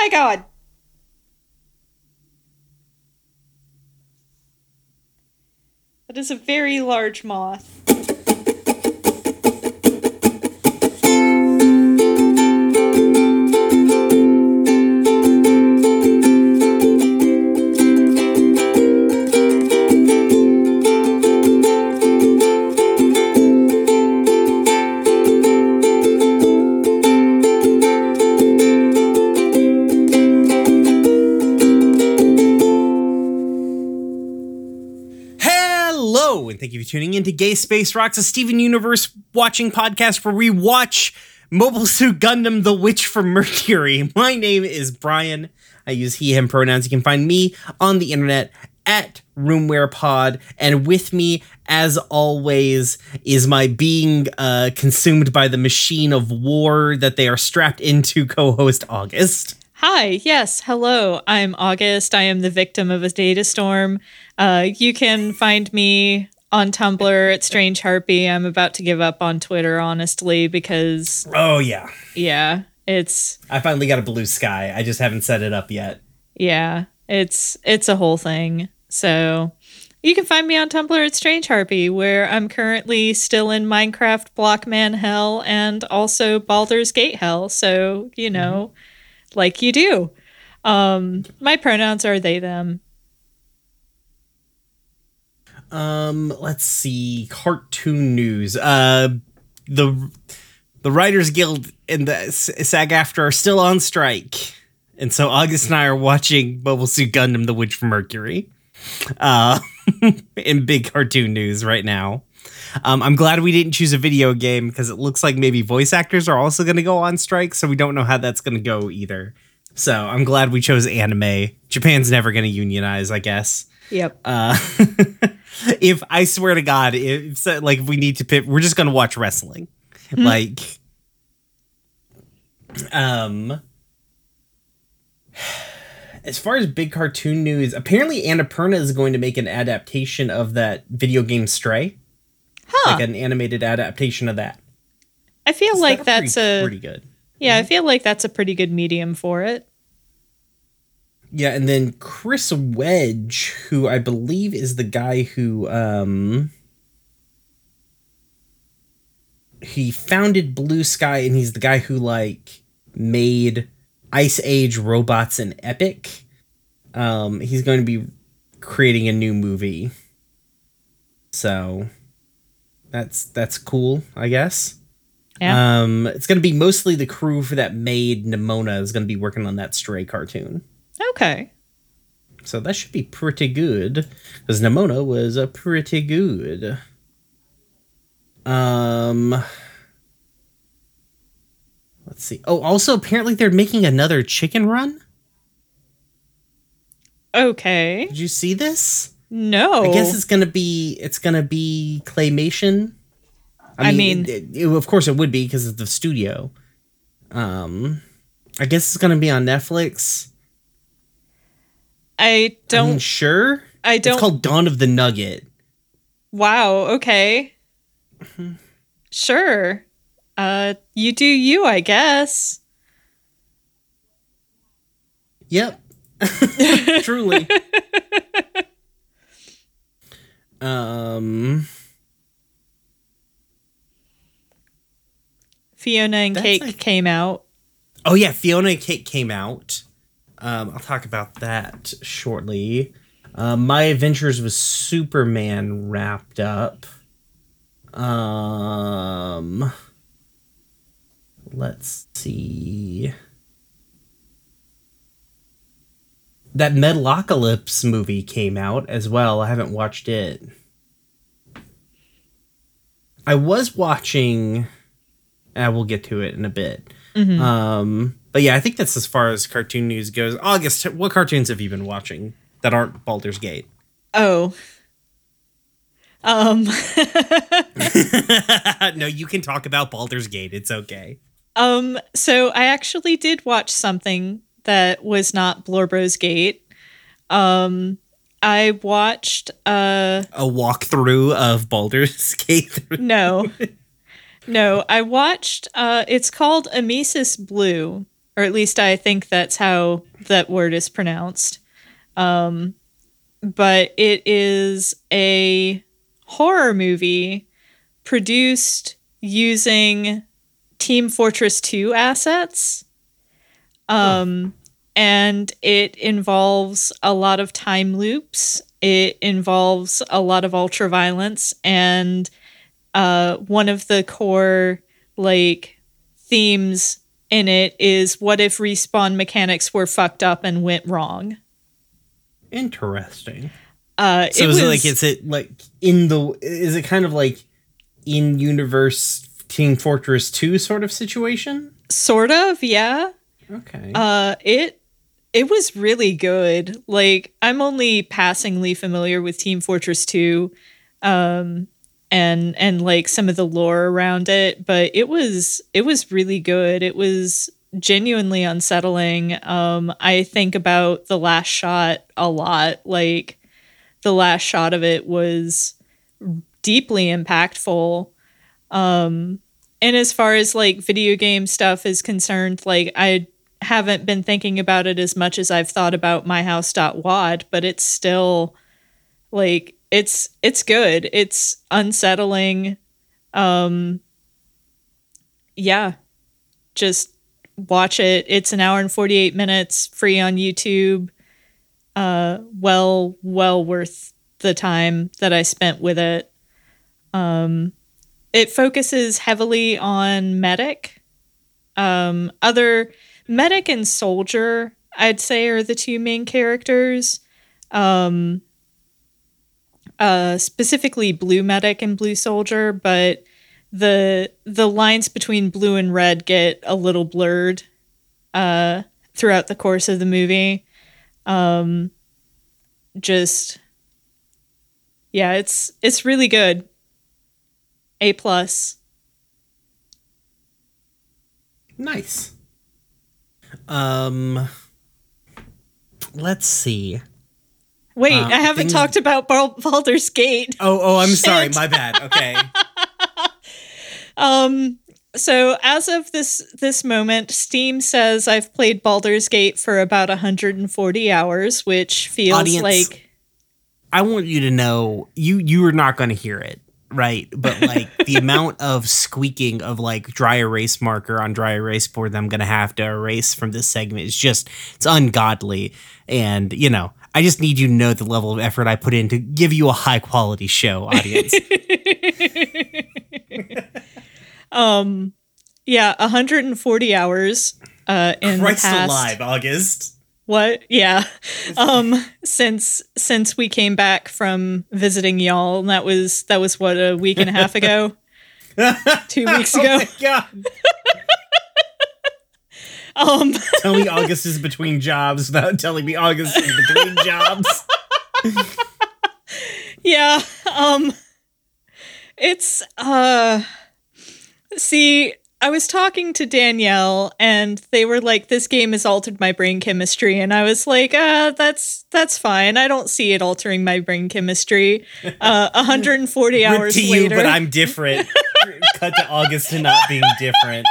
my god. That is a very large moth. Tuning in to Gay Space Rocks, a Steven Universe watching podcast where we watch Mobile Suit Gundam The Witch from Mercury. My name is Bryan. I use he, him pronouns. You can find me on the internet at Room Where Pod, and with me, as always, is my being uh, consumed by the machine of war that they are strapped into co host August. Hi, yes, hello. I'm August. I am the victim of a data storm. Uh, you can find me on Tumblr at Strange Harpy. I'm about to give up on Twitter, honestly, because Oh, yeah. yeah, it's I finally got a blue sky. I just haven't set it up yet. yeah, it's it's a whole thing. So you can find me on Tumblr at Strange Harpy, where I'm currently still in Minecraft Blockman Hell and also Baldur's Gate Hell. So you know, like you do. Um, my pronouns are they them. Um, let's see. Cartoon news. Uh, the the Writers Guild and the SAG-AFTRA are still on strike, and so August and I are watching Mobile Suit Gundam: The Witch from Mercury. Uh, in big cartoon news right now. Um, I'm glad we didn't choose a video game because it looks like maybe voice actors are also going to go on strike, so we don't know how that's going to go either. So I'm glad we chose anime. Japan's never going to unionize, I guess. Yep. Uh, if I swear to God, if like if we need to pick, we're just gonna watch wrestling. Like, um, as far as big cartoon news, apparently Annapurna is going to make an adaptation of that video game Stray, Huh. like an animated adaptation of that. I feel like that's that's pretty, a pretty good. yeah. I feel like that's a pretty good medium for it. Yeah, and then Chris Wedge, who I believe is the guy who um he founded Blue Sky and he's the guy who like made Ice Age robots and Epic. Um he's going to be creating a new movie. So that's that's cool, I guess. Yeah. Um it's going to be mostly the crew for that made Nimona is going to be working on that Stray cartoon. Okay. So that should be pretty good. Because Nimona was a pretty good. Um let's see. Oh, also apparently they're making another chicken run. Okay. Did you see this? No. I guess it's gonna be it's gonna be claymation. I mean- it- it- of course it would be because of the studio. Um, I guess it's gonna be on Netflix. I I don't. mean, sure. I don't. It's called Dawn of the Nugget. wow. Okay. Sure. Uh, you do you, I guess. Yep. Truly. um Fiona and That's Cake like- came out. Oh yeah, Fiona and Cake came out. Um I'll talk about that shortly. Um My Adventures with Superman wrapped up. Um let's see. That Metalocalypse movie came out as well. I haven't watched it. I was watching I will get to it in a bit. Um, but yeah, I think that's as far as cartoon news goes. August, what cartoons have you been watching that aren't Baldur's Gate? Oh. Um. no, you can talk about Baldur's Gate. It's okay. Um, so I actually did watch something that was not Blorbo's Gate. Um, I watched uh A walkthrough of Baldur's Gate. no. No, I watched uh it's called Emesis Blue or at least I think that's how that word is pronounced. Um, but it is a horror movie produced using Team Fortress 2 assets. Um, and it involves a lot of time loops. It involves a lot of ultra violence and uh, one of the core like themes in it is what if respawn mechanics were fucked up and went wrong. Interesting. Uh, So it is was it like is it like in the is it kind of like in universe Team Fortress 2 sort of situation? sort of, yeah. Okay. Uh, it it was really good. Like I'm only passingly familiar with Team Fortress 2, um, and and like some of the lore around it, but it was it was really good. It was genuinely unsettling. Um, I think about the last shot a lot. Like the last shot of it was deeply impactful. Um, and as far as like video game stuff is concerned, like I haven't been thinking about it as much as I've thought about my myhouse.wad, but it's still like it's it's good. It's unsettling. Um yeah. Just watch it. It's an hour and 48 minutes free on YouTube. Uh well well worth the time that I spent with it. Um it focuses heavily on medic. Um other medic and soldier i'd say are the two main characters um uh specifically blue medic and blue soldier but the the lines between blue and red get a little blurred uh throughout the course of the movie um just yeah it's it's really good a plus nice. Um let's see. Wait Uh, i haven't things- talked about Bal- baldur's gate Oh, oh, I'm Shit. sorry. My bad. Okay. Um so as of this this moment, Steam says I've played Baldur's Gate for about 140 hours, which feels Audience. like I want you to know you you are not going to hear it, right? But like the amount of squeaking of like dry erase marker on dry erase board that I'm going to have to erase from this segment is just it's ungodly and you know, I just need you to know the level of effort I put in to give you a high quality show, audience. um yeah, 140 hours uh in Christ the past alive, August. what? Yeah. Um since since we came back from visiting y'all, and that was that was what a week and a half ago. 2 weeks Oh ago. my God. Um Tell me August is between jobs without telling me August is between jobs. yeah um it's uh see i was talking to danielle and they were like this game has altered my brain chemistry and i was like uh that's that's fine i don't see it altering my brain chemistry uh 140 Rip hours to you, later but I'm different. Cut to August to not being different.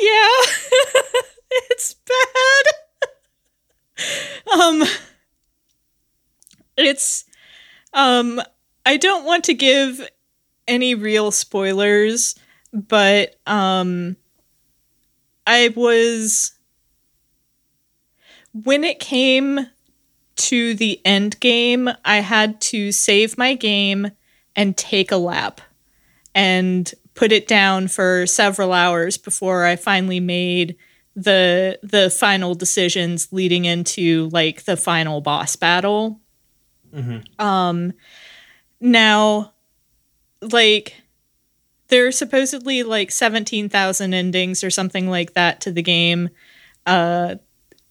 Yeah. It's bad. Um it's um i don't want to give any real spoilers but um i was when it came to the end game i had to save my game and take a lap. And put it down for several hours before I finally made the the final decisions leading into like the final boss battle. Um now like there are supposedly like 17,000 endings or something like that to the game. Uh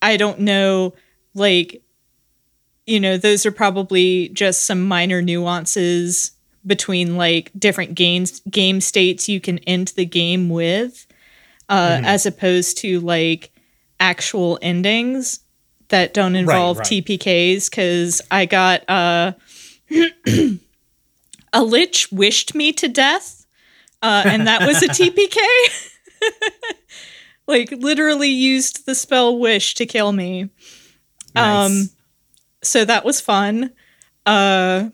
I don't know like you know those are probably just some minor nuances between like different games game states you can end the game with uh as opposed to like actual endings that don't involve right. TPKs cuz I got uh a lich wished me to death uh and that was a TPK like literally used the spell wish to kill me. Nice. Um so that was fun. Uh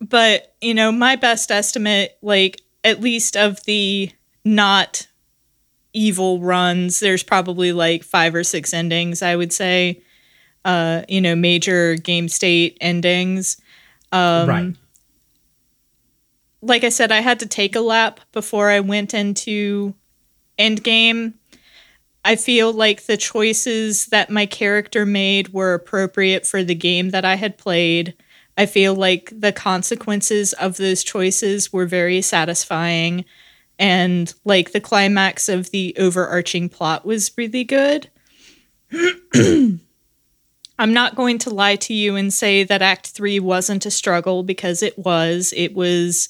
but you know, my best estimate like at least of the not evil runs, there's probably like 5 or 6 endings, I would say. Uh, you know, major game state endings. Um right. like I said, I had to take a lap before I went into Endgame. I feel like the choices that my character made were appropriate for the game that I had played. I feel like the consequences of those choices were very satisfying. And like the climax of the overarching plot was really good. I'm not going to lie to you and say that Act 3 wasn't a struggle because it was. It was.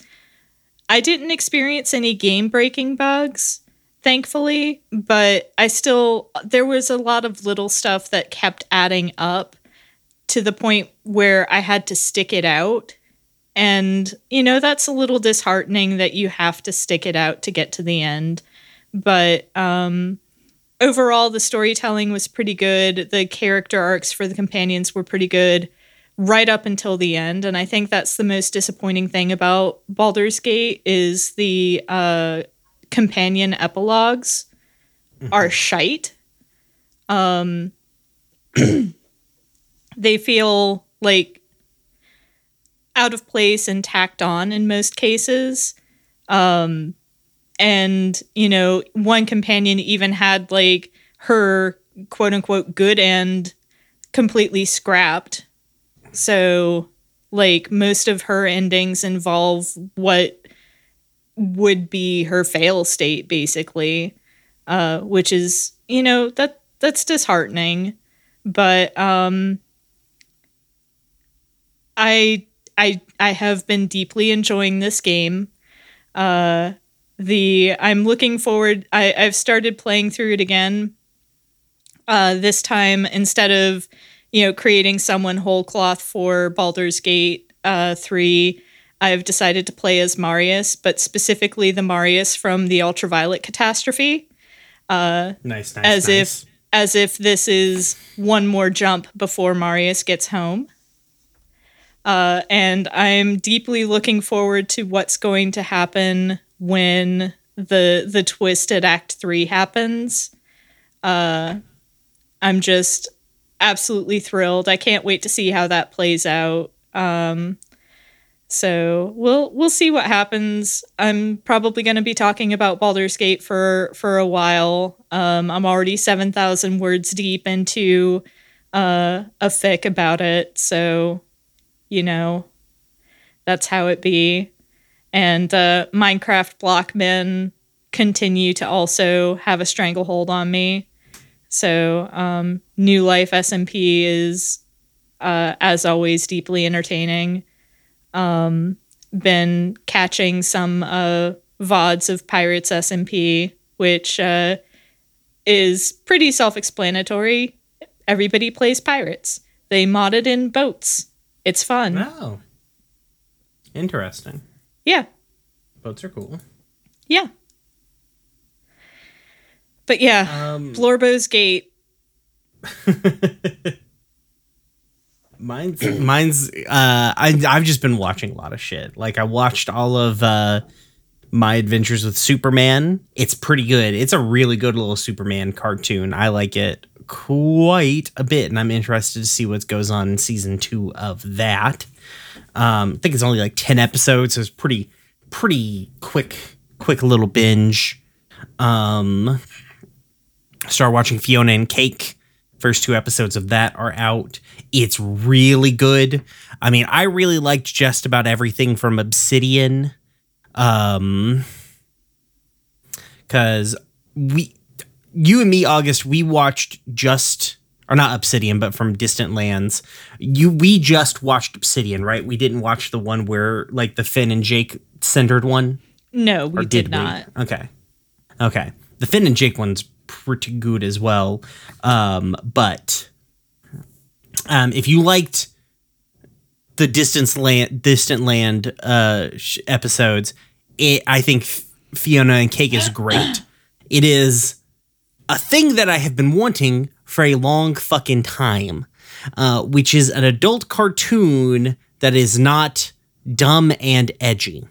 I didn't experience any game breaking bugs, thankfully, but I still. There was a lot of little stuff that kept adding up to the point where I had to stick it out. And, you know, that's a little disheartening that you have to stick it out to get to the end. But, um, overall the storytelling was pretty good the character arcs for the companions were pretty good right up until the end and i think that's the most disappointing thing about Baldur's Gate is the uh, companion epilogues are shite um they feel like out of place and tacked on in most cases. Um and you know one companion even had like her quote unquote good end completely scrapped. So like most of her endings involve what would be her fail state basically uh which is you know that that's disheartening. But um i i i have been deeply enjoying this game uh the I'm looking forward. I, I've started playing through it again. Uh, this time, instead of you know creating someone whole cloth for Baldur's Gate uh, three, I've decided to play as Marius, but specifically the Marius from the Ultraviolet Catastrophe. Uh, Nice, nice. as nice. if as if this is one more jump before Marius gets home. Uh, and I'm deeply looking forward to what's going to happen when the the twist at Act Three happens. Uh, I'm just absolutely thrilled. I can't wait to see how that plays out. Um, so we'll we'll see what happens. I'm probably going to be talking about Baldur's Gate for for a while. Um, I'm already seven thousand words deep into uh, a fic about it, so you know that's how it be. And uh, Minecraft Blockmen continue to also have a stranglehold on me. So um, New Life SMP is, uh, as always, deeply entertaining um, been catching some uh, VODs of Pirates SMP, which uh, is pretty self explanatory. Everybody plays pirates, they modded in boats. It's fun. Oh. Interesting. Yeah. Boats are cool. Yeah. But yeah, Um, Blorbo's Gate. Mine's mine's uh I I've just been watching a lot of shit. Like I watched all of uh my adventures with Superman. It's pretty good. It's a really good little Superman cartoon. I like it quite a bit and I'm interested to see what goes on in season 2 of that. Um I think it's only like 10 episodes, so it's pretty pretty quick quick little binge. Um start watching Fiona and Cake. First two episodes of that are out. It's really good. I mean, I really liked just about everything from Obsidian. Um cuz we you and me August we watched just or not Obsidian but from Distant Lands. You we just watched Obsidian, right? We didn't watch the one where like the Finn and Jake centered one. No, we did, we? not. Okay. Okay. The Finn and Jake one's pretty good as well. Um, but um, if you liked the distance land, distant land uh, sh- episodes, it I think F- Fiona and Cake is great. It is a thing that I have been wanting for a long fucking time, uh, which is an adult cartoon that is not dumb and edgy.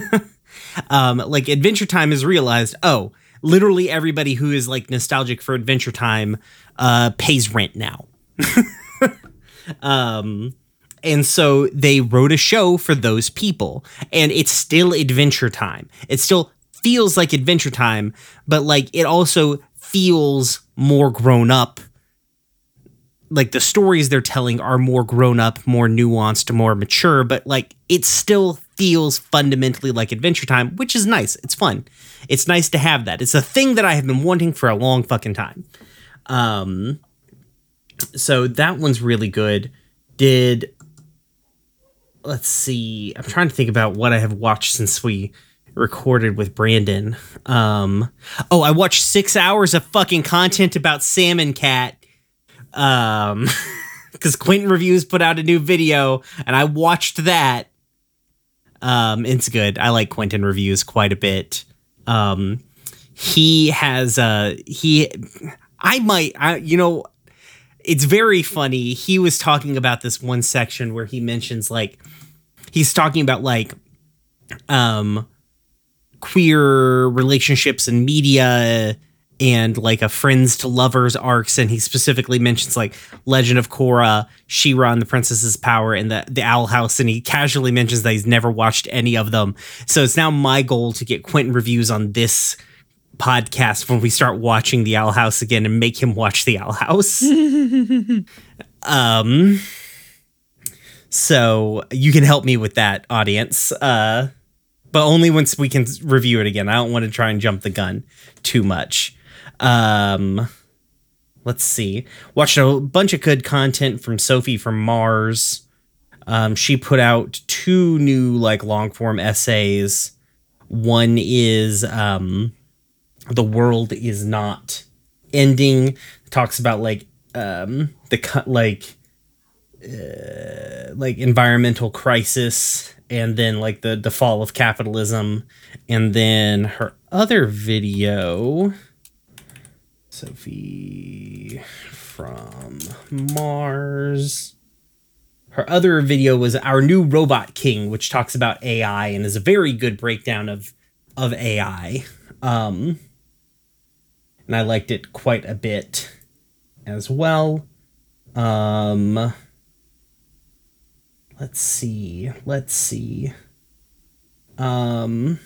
um, like Adventure Time has realized, oh, literally everybody who is like nostalgic for Adventure Time uh, pays rent now. um, and so they wrote a show for those people, and it's still Adventure Time. It's still feels like Adventure Time, but like it also feels more grown up. Like the stories they're telling are more grown up, more nuanced, more mature, but like it still feels fundamentally like Adventure Time, which is nice. It's fun. It's nice to have that. It's a thing that I have been wanting for a long fucking time. Um so that one's really good. Did let's see. I'm trying to think about what I have watched since we recorded with Brandon. Um, oh, I watched six hours of fucking content about Salmon Cat. Um, because Quinton Reviews put out a new video, and I watched that. Um, it's good. I like Quinton Reviews quite a bit. Um, he has uh he, I might, I you know, it's very funny. He was talking about this one section where he mentions like he's talking about like um queer relationships and media and like a friends to lovers arcs and he specifically mentions like legend of korra she-ra and the princess's power and the, the owl house and he casually mentions that he's never watched any of them. So it's now my goal to get quinton reviews on this podcast when we start watching the owl house again and make him watch the owl house. Um so you can help me with that audience. Uh but only once we can review it again. I don't want to try and jump the gun too much. Um, let's see. Watched a bunch of good content from Sophie from Mars. Um, she put out two new like long form essays. One is um, the world is not ending. Talks about like um, the cut like uh, like environmental crisis and then like the the fall of capitalism and then her other video. Sophie from mars. Her other video was our new robot king which talks about ai and is a very good breakdown of of ai um and i liked it quite a bit as well. Um let's see. Let's see. Um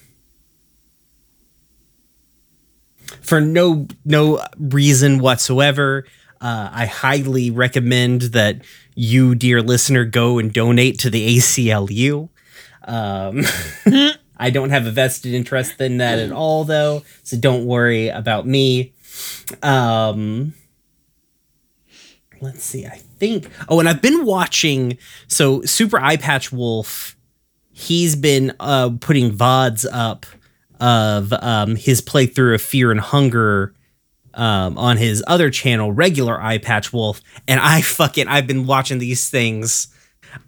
for no no reason whatsoever uh, i highly recommend that you dear listener go and donate to the aclu um, i don't have a vested interest in that at all though so don't worry about me. Um let's see. I think. Oh, and I've been watching. So Super Eyepatch Wolf, he's been uh, putting vods up of um, his playthrough of Fear and Hunger um, on his other channel, regular Eyepatch Wolf, and I fucking I've been watching these things.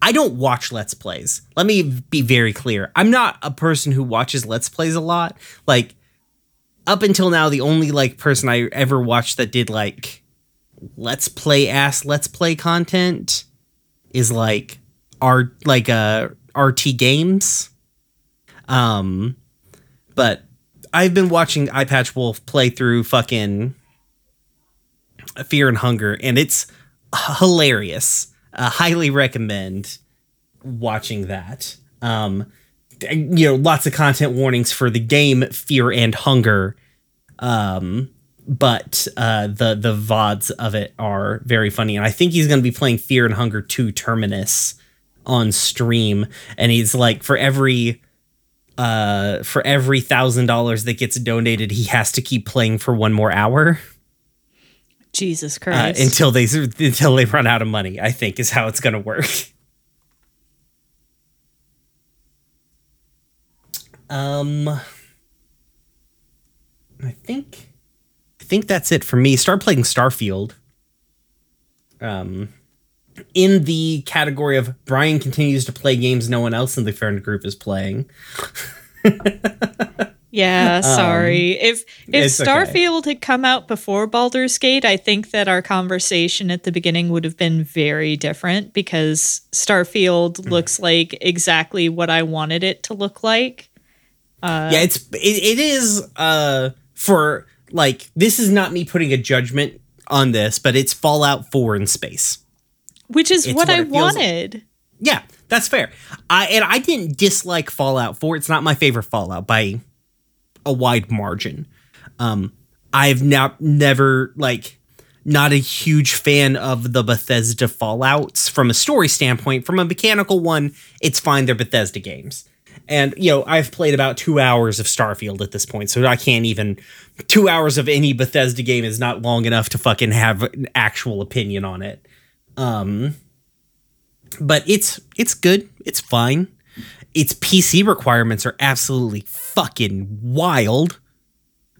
I don't watch Let's Plays. Let me be very clear. I'm not a person who watches Let's Plays a lot. Like up until now, the only like person I ever watched that did like let's play ass let's play content is like art like uh RT games. Um but I've been watching Eyepatch Wolf play through fucking Fear and Hunger and it's hilarious. I highly recommend watching that. Um you know, lots of content warnings for the game Fear and Hunger. Um but uh, the the vods of it are very funny, and I think he's going to be playing Fear and Hunger Two Termina on stream, and he's like for every uh for every thousand dollars that gets donated, he has to keep playing for one more hour. Jesus uh, Christ! Uh, until they until they run out of money, I think is how it's going to work. um, I think think that's it for me. Start playing Starfield. Um, in the category of Bryan continues to play games no one else in the friend group is playing. Yeah, sorry. Um, if if Starfield okay. had come out before Baldur's Gate, I think that our conversation at the beginning would have been very different because Starfield mm. looks like exactly what I wanted it to look like. Uh, yeah, it's it, it is uh for like this is not me putting a judgment on this, but it's Fallout 4 in space. Which is what, what, I wanted. Like. Yeah, that's fair. I and I didn't dislike Fallout 4. It's not my favorite Fallout by a wide margin. Um, I've now never like not a huge fan of the Bethesda Fallout's from a story standpoint. From a mechanical one, it's fine. They're Bethesda games. And, you know, I've played about two hours of Starfield at this point, so I can't even. Two hours of any Bethesda game is not long enough to fucking have an actual opinion on it. Um, but it's it's good. It's fine its PC requirements are absolutely fucking wild.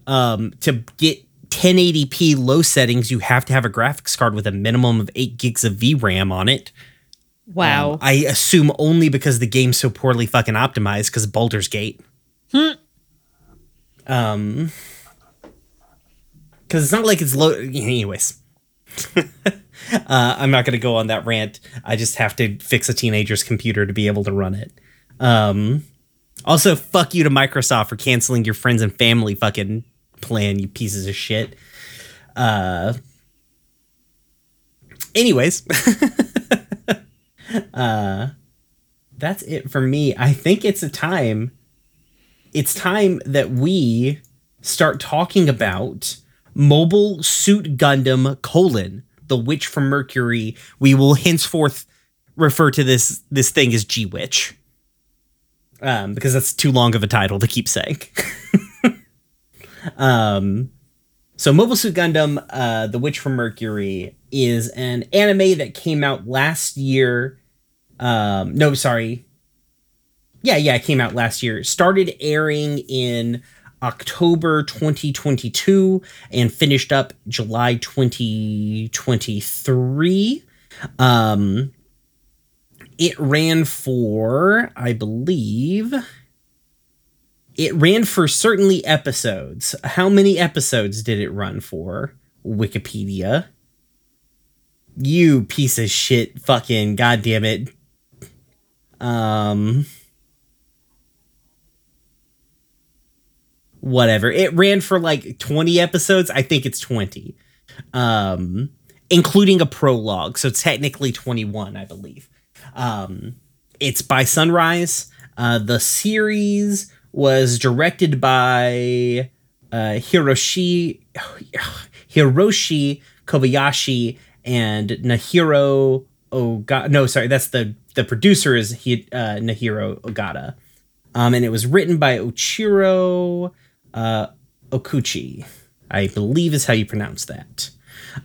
Um, to get 1080p low settings, you have to have a graphics card with a minimum of 8 gigs of VRAM on it. Wow. Um, I assume only because the game's so poorly fucking optimized because Baldur's Gate. Hmm. Um, because it's not like it's low. Anyways, uh, I'm not going to go on that rant. I just have to fix a teenager's computer to be able to run it. Um, also, fuck you to Microsoft for canceling your friends and family fucking plan, you pieces of shit. Uh, anyways, uh, that's it for me. I think it's a time. It's time that we start talking about Mobile Suit Gundam colon the Witch from Mercury. We will henceforth refer to this this thing as G Witch um, because that's too long of a title to keep saying. um, so Mobile Suit Gundam, uh, The Witch from Mercury, is an anime that came out last year. Um, no, sorry. Yeah, yeah, it came out last year. Started airing in October 2022 and finished up July 2023. Um, it ran for, I believe, it ran for certainly episodes. How many episodes did it run for? Wikipedia. You piece of shit, fucking goddamn it. Um. Whatever. It ran for like 20 episodes. I think it's 20. Um, including a prologue. So technically 21, I believe. Um, it's by Sunrise. Uh, the series was directed by uh, Hiroshi Hiroshi Kobayashi and Nahiro Ogata. No, sorry, that's the the producer is he, uh, Nahiro Ogata. Um, and it was written by Ochiro uh, Okuchi. I believe is how you pronounce that.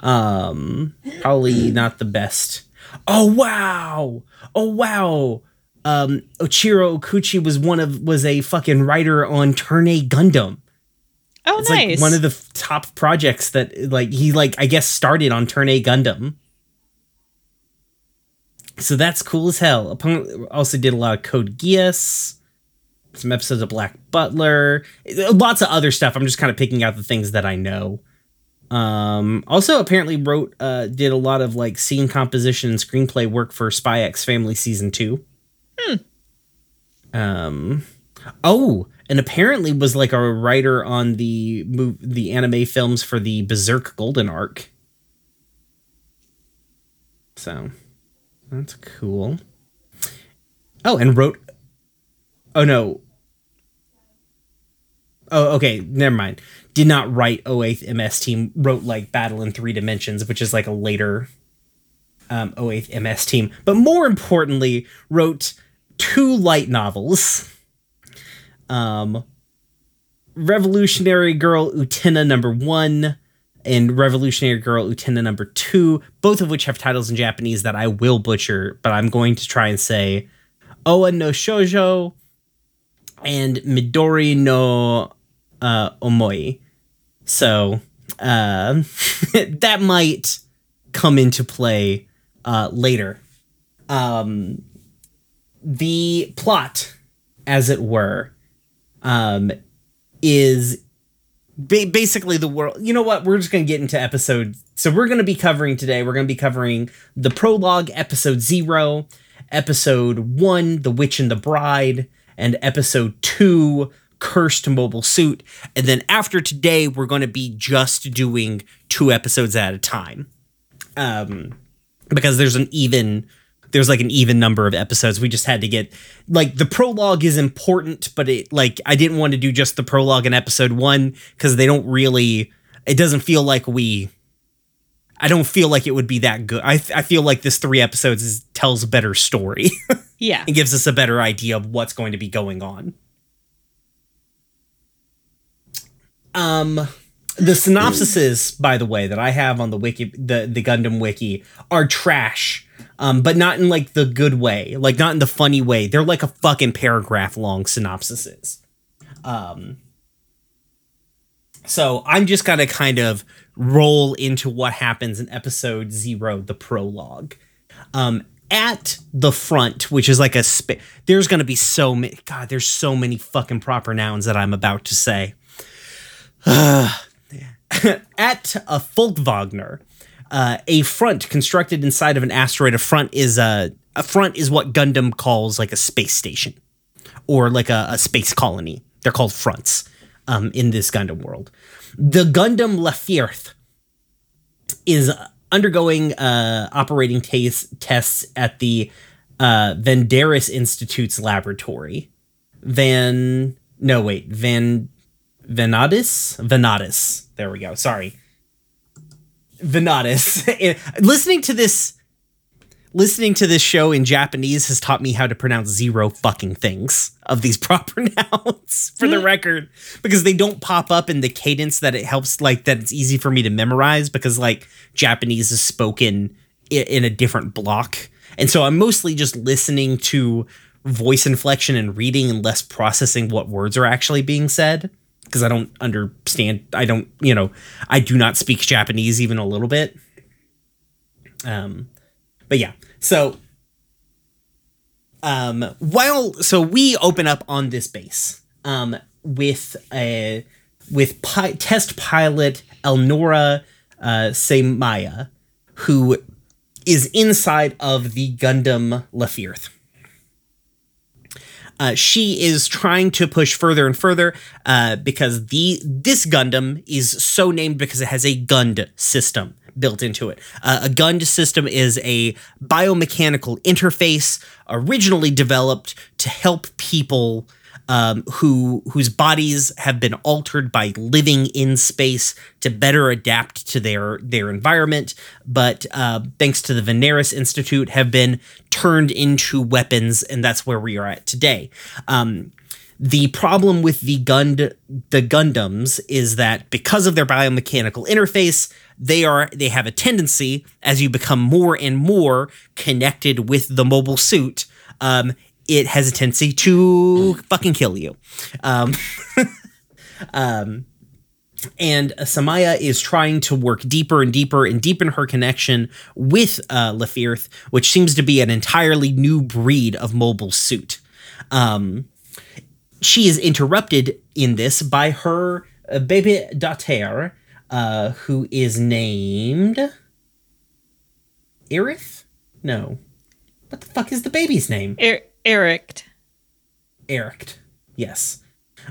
Um, probably not the best oh wow, oh wow. Um, Ochiro Okuchi was one of was a fucking writer on Turn A Gundam. Oh, it's nice. Like one of the f- top projects that like he like I guess started on Turn A Gundam. So that's cool as hell. Also did a lot of Code Geass, some episodes of Black Butler, lots of other stuff. I'm just kind of picking out the things that I know. Um, also, apparently wrote uh, did a lot of like scene composition and screenplay work for Spy X Family season two. Hmm. Um. Oh, and apparently was like a writer on the move the anime films for the Berserk Golden arc. So that's cool. Oh, and wrote. Oh no. Oh, okay. Never mind did not write 08th MS team, wrote like Battle in Three Dimensions, which is like a later um, 08th MS team, but more importantly, wrote two light novels. Um, Revolutionary Girl Utena number one and Revolutionary Girl Utena number two, both of which have titles in Japanese that I will butcher, but I'm going to try and say Oa no Shoujo and Midori no uh, Omoi. So uh, that might come into play uh, later. Um, the plot, as it were, um, is ba- basically the world. You know what? We're just going to get into episode. So we're going to be covering today. We're going to be covering the prologue, episode zero, episode one, The Witch and the Bride, and episode two, Cursed Mobile Suit. And then after today, we're going to be just doing two episodes at a time. Um, because there's an even there's like an even number of episodes. We just had to get like the prologue is important, but it like I didn't want to do just the prologue in episode one because they don't really. It doesn't feel like we. I don't feel like it would be that good. I I feel like this three episodes is, tells a better story. Yeah. and gives us a better idea of what's going to be going on. Um, the synopsises, by the way, that I have on the wiki, the the Gundam wiki, are trash. Um, but not in like the good way, like not in the funny way. They're like a fucking paragraph long synopsises. Um, so I'm just gonna kind of roll into what happens in episode zero, the prologue. Um, at the front, which is like a spa- there's gonna be so many. God, there's so many fucking proper nouns that I'm about to say. at a Folkvangr, uh, a front constructed inside of an asteroid. A front is a a front is what Gundam calls like a space station or like a, a space colony. They're called fronts um, in this Gundam world. The Gundam Lfrith is undergoing uh, operating tas- tests at the uh, Institute's laboratory. Van no wait Van Venadis Venadis. There we go. Sorry. Venadis. listening to this listening to this show in Japanese has taught me how to pronounce zero fucking things of these proper nouns for the hmm. record because they don't pop up in the cadence that it helps like that it's easy for me to memorize because like Japanese is spoken in a different block. And so I'm mostly just listening to voice inflection and reading and less processing what words are actually being said because I don't understand. I don't, you know, I do not speak Japanese even a little bit. Um, but yeah, so um, while so we open up on this base um with a with pi- test pilot Elnora uh, Samaya, who is inside of the Gundam Lfrith. Uh, she is trying to push further and further uh, because the this Gundam is so named because it has a Gund system built into it. Uh, a Gund system is a biomechanical interface originally developed to help people um, who whose bodies have been altered by living in space to better adapt to their their environment, but uh, thanks to the Vanadis Institute, have been turned into weapons, and that's where we are at today. Um, the problem with the Gund the Gundams is that because of their biomechanical interface, they are they have a tendency as you become more and more connected with the mobile suit. Um, it tendency to fucking kill you. Um, um, and Samaya is trying to work deeper and deeper and deepen her connection with uh, Lfrith, which seems to be an entirely new breed of mobile suit. Um, she is interrupted in this by her uh, baby daughter, uh, who is named Irith. No, what the fuck is the baby's name? Er- Eric. Eric. Yes.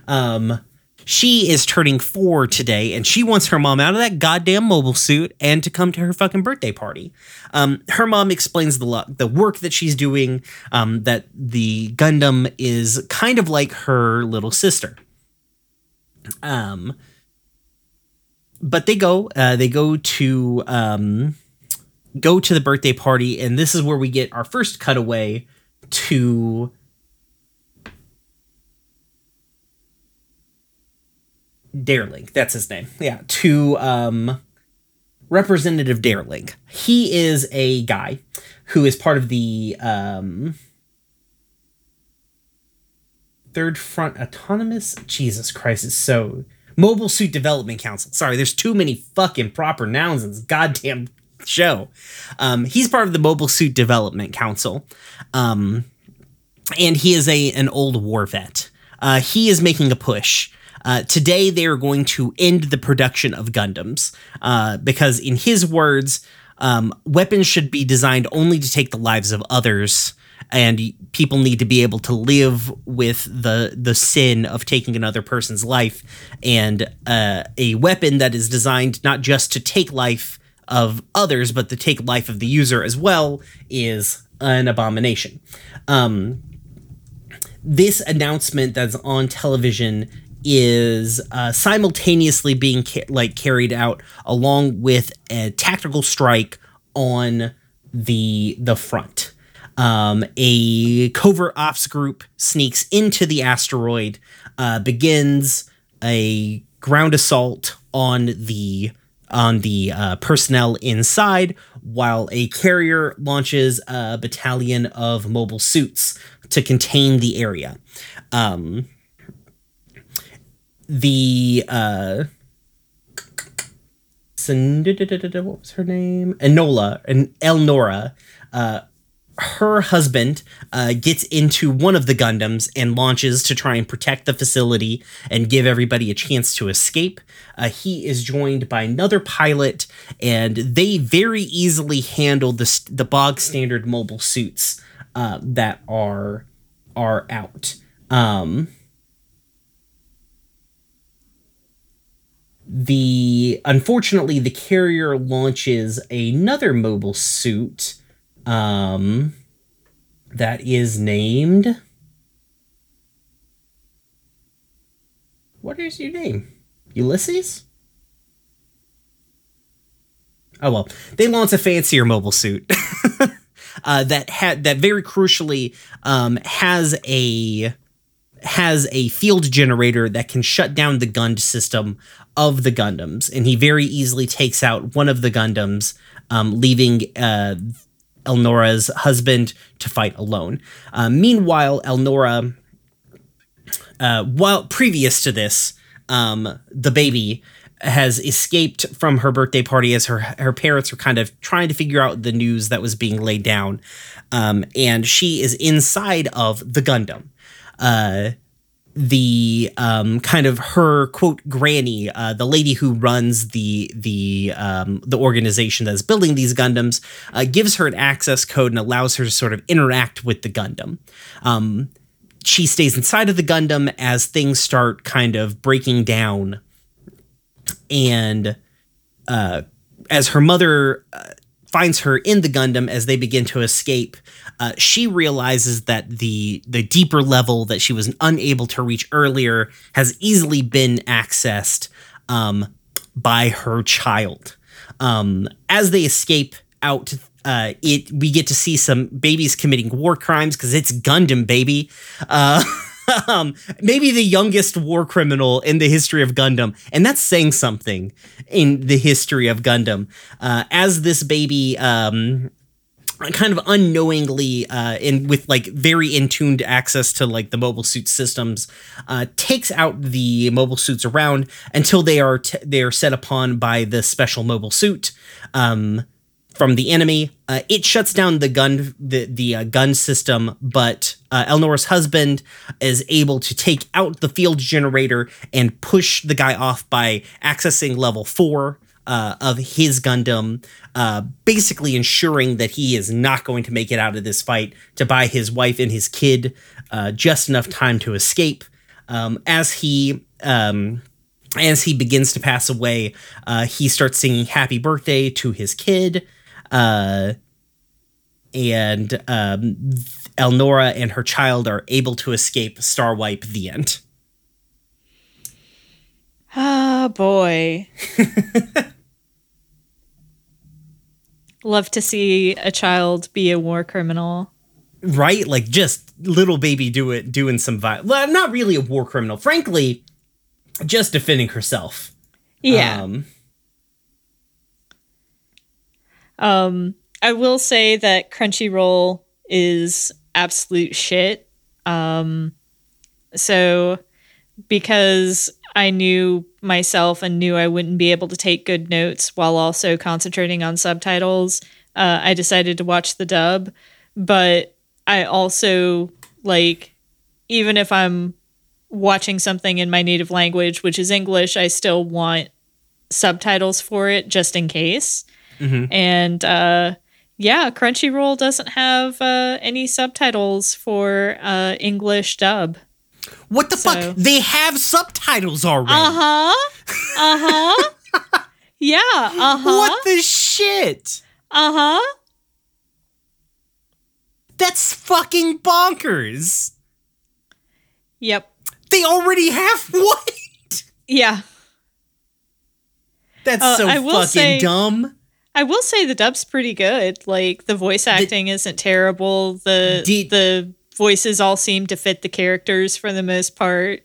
Um, she is turning four today, and she wants her mom out of that goddamn mobile suit and to come to her fucking birthday party. Um, her mom explains the the work that she's doing. Um, that the Gundam is kind of like her little sister. Um, but they go. Uh, they go to um, go to the birthday party, and this is where we get our first cutaway to Delling. That's his name. Yeah, to um Representative Delling. He is a guy who is part of the um Third Front Autonomous Jesus Christ, it's so Mobile Suit Development Council. Sorry, there's too many fucking proper nouns in this goddamn show. Um, he's part of the Mobile Suit Development Council. Um, and he is a an old war vet. Uh, he is making a push Uh, today, they are going to end the production of Gundams uh, because, in his words, um, weapons should be designed only to take the lives of others, and people need to be able to live with the the sin of taking another person's life. And uh, a weapon that is designed not just to take life of others, but to take life of the user as well is an abomination. Um, this announcement that's on television is uh, simultaneously being ca- like carried out along with a tactical strike on the the front. Um, a covert ops group sneaks into the asteroid, uh, begins a ground assault on the on the uh, personnel inside, while a carrier launches a battalion of mobile suits to contain the area. Um, the uh, what was her name? Enola and Elnora. Uh, her husband uh, gets into one of the Gundams and launches to try and protect the facility and give everybody a chance to escape. Uh, he is joined by another pilot, and they very easily handle the the bog standard mobile suits uh, that are are out. Um, the unfortunately the carrier launches another mobile suit um that is named. What is your name? Ulysses? Oh well they launch a fancier mobile suit uh, that had that very crucially um, has a has a field generator that can shut down the Gund system of the Gundams, and he very easily takes out one of the Gundams, um, leaving uh, Elnora's husband to fight alone. Uh, meanwhile, Elnora, uh, while previous to this, um, the baby has escaped from her birthday party as her her parents were kind of trying to figure out the news that was being laid down, um, and she is inside of the Gundam. Uh, the um, kind of her quote granny, uh, the lady who runs the the um, the organization that's building these Gundams, uh, gives her an access code and allows her to sort of interact with the Gundam. Um, she stays inside of the Gundam as things start kind of breaking down, and uh, as her mother uh, finds her in the Gundam as they begin to escape, uh, she realizes that the the deeper level that she was unable to reach earlier has easily been accessed um, by her child. Um, as they escape out, uh, it we get to see some babies committing war crimes because it's Gundam, baby. Uh, um, maybe the youngest war criminal in the history of Gundam, and that's saying something in the history of Gundam. Uh, as this baby um, kind of unknowingly uh in with like very in tuned access to like the mobile suit systems uh takes out the mobile suits around until they are t- they are set upon by the special mobile suit um from the enemy uh, it shuts down the gun the the uh, Gund system but uh, Elnora's husband is able to take out the field generator and push the guy off by accessing level 4 uh, of his Gundam, uh, basically ensuring that he is not going to make it out of this fight to buy his wife and his kid uh, just enough time to escape. Um, as he um, as he begins to pass away, uh, he starts singing "Happy Birthday" to his kid, uh, and um, Elnora and her child are able to escape Star Wipe. The end. Ah, oh, boy. Love to see a child be a war criminal. Right? Like just little baby do it doing some violence. Well, not really a war criminal. Frankly, just defending herself. Yeah. Um, um I will say that Crunchyroll is absolute shit. Um so because I knew myself and knew I wouldn't be able to take good notes while also concentrating on subtitles, uh, I decided to watch the dub. But I also, like, even if I'm watching something in my native language, which is English, I still want subtitles for it just in case. And uh, yeah, Crunchyroll doesn't have uh, any subtitles for uh, English dub. What the So- fuck? They have subtitles already. Uh huh. Uh huh. yeah. Uh huh. What the shit? Uh huh. That's fucking bonkers. Yep. They already have what? Yeah. That's Uh, so fucking say- dumb. I will say the dub's pretty good. Like the voice acting isn't terrible. The Did- the voices all seem to fit the characters for the most part.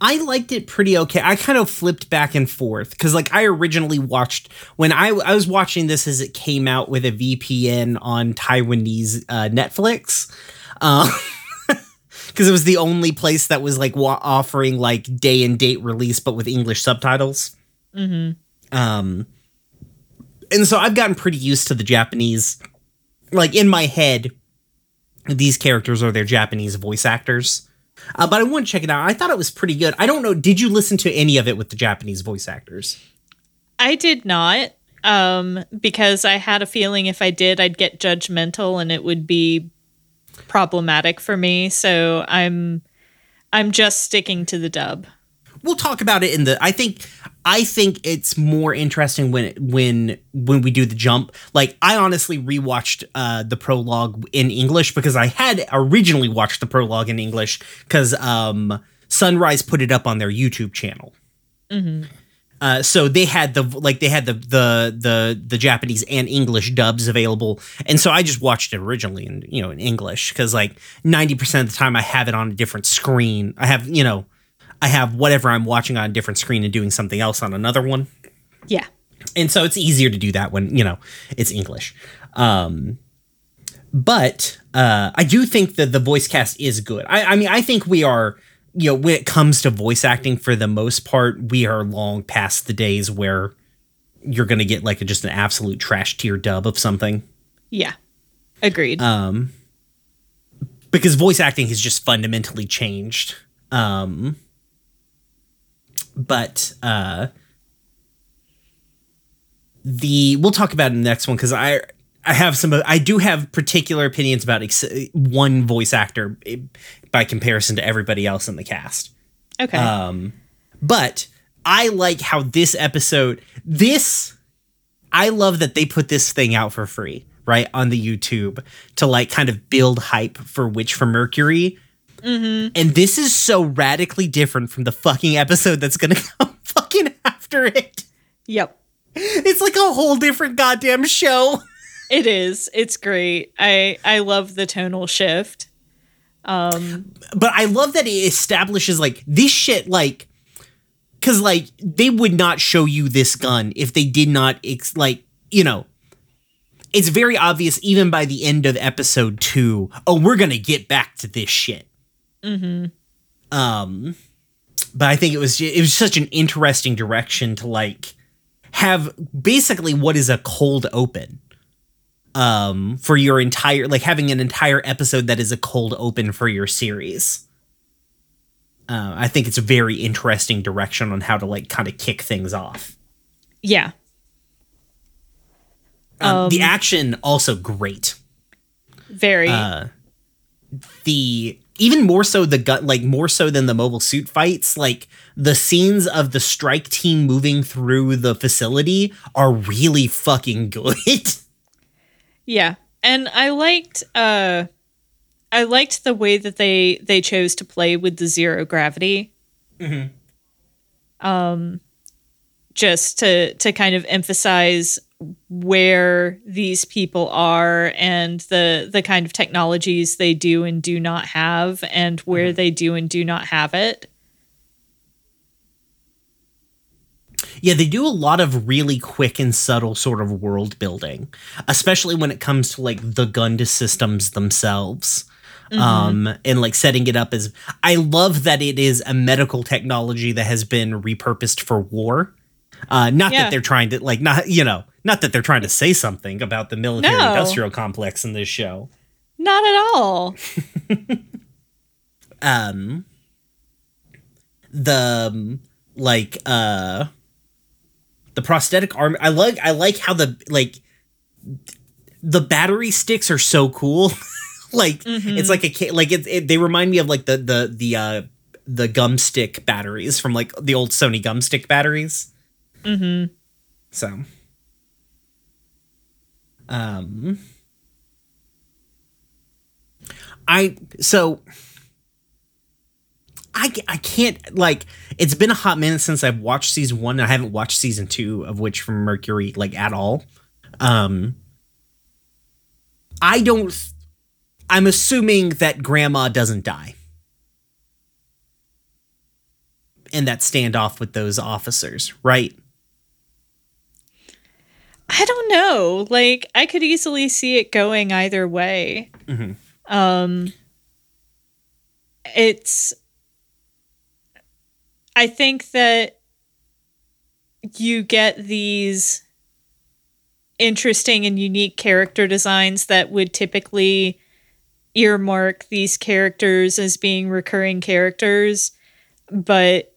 I liked it pretty okay. I kind of flipped back and forth because, like, I originally watched when I I was watching this as it came out with a VPN on Taiwanese uh, Netflix, because it was the only place that was like wa- offering like day and date release, but with English subtitles. Mm-hmm. Um, and so I've gotten pretty used to the Japanese. Like in my head, these characters are their Japanese voice actors. Uh, but I want to check it out. I thought it was pretty good. I don't know. Did you listen to any of it with the Japanese voice actors? I did not, um, because I had a feeling if I did, I'd get judgmental and it would be problematic for me. So I'm I'm just sticking to the dub. We'll talk about it in the. I think. I think it's more interesting when when when we do the jump. Like I honestly rewatched uh, the prologue in English because I had originally watched the prologue in English because um, Sunrise put it up on their YouTube channel. Uh, so they had the like they had the the the the Japanese and English dubs available, and so I just watched it originally in you know in English because like ninety percent of the time I have it on a different screen. I have you know I have whatever I'm watching on a different screen and doing something else on another one, Yeah. and so it's easier to do that when you know it's English. Um, but uh, I do think that the voice cast is good. I, I mean, I think we are, you know, when it comes to voice acting, for the most part, we are long past the days where you're going to get like a, just an absolute trash tier dub of something. Yeah. Agreed. Um, because voice acting has just fundamentally changed. Um, but uh, the we'll talk about it in the next one because I I have some I do have particular opinions about ex- one voice actor eh, by comparison to everybody else in the cast. okay. Um, but I like how this episode, this, I love that they put this thing out for free, right, on the YouTube to like kind of build hype for Witch from Mercury. And this is so radically different from the fucking episode that's gonna come fucking after it. yep. It's like a whole different goddamn show. It is. It's great. I I love the tonal shift. Um but I love that it establishes like this shit like cuz like they would not show you this gun if they did not ex- like you know it's very obvious even by the end of episode 2 oh we're going to get back to this shit. Mhm. Um but I think it was it was such an interesting direction to like have basically what is a cold open um for your entire like having an entire episode that is a cold open for your series uh, i think it's a very interesting direction on how to like kind of kick things off yeah. um, the Um, action also great Very. uh the even more so the gut like more so than the mobile suit fights like the scenes of the strike team moving through the facility are really fucking good Yeah. And I liked uh I liked the way that they they chose to play with the zero gravity. Um just to to kind of emphasize where these people are and the the kind of technologies they do and do not have and where they do and do not have it. Yeah, they do a lot of really quick and subtle sort of world building, especially when it comes to like the Gundam systems themselves. Um, and like setting it up as I love that it is a medical technology that has been repurposed for war. Uh, not Yeah. that they're trying to like not you know not that they're trying to say something about the military No. industrial complex in this show. Not at all. Um, the um, like uh the prosthetic arm I like I like how the like the battery sticks are so cool. like it's like a like it, it they remind me of like the the the uh the gum stick batteries from like the old Sony gum stick batteries. Mm-hmm. So um I so I, I can't like it's been a hot minute since I've watched season 1 and I haven't watched season 2 of Witch from Mercury like at all. Um I don't I'm assuming that grandma doesn't die. In that standoff with those officers, right? I don't know. Like I could easily see it going either way. Mhm. Um it's I think that you get these interesting and unique character designs that would typically earmark these characters as being recurring characters, but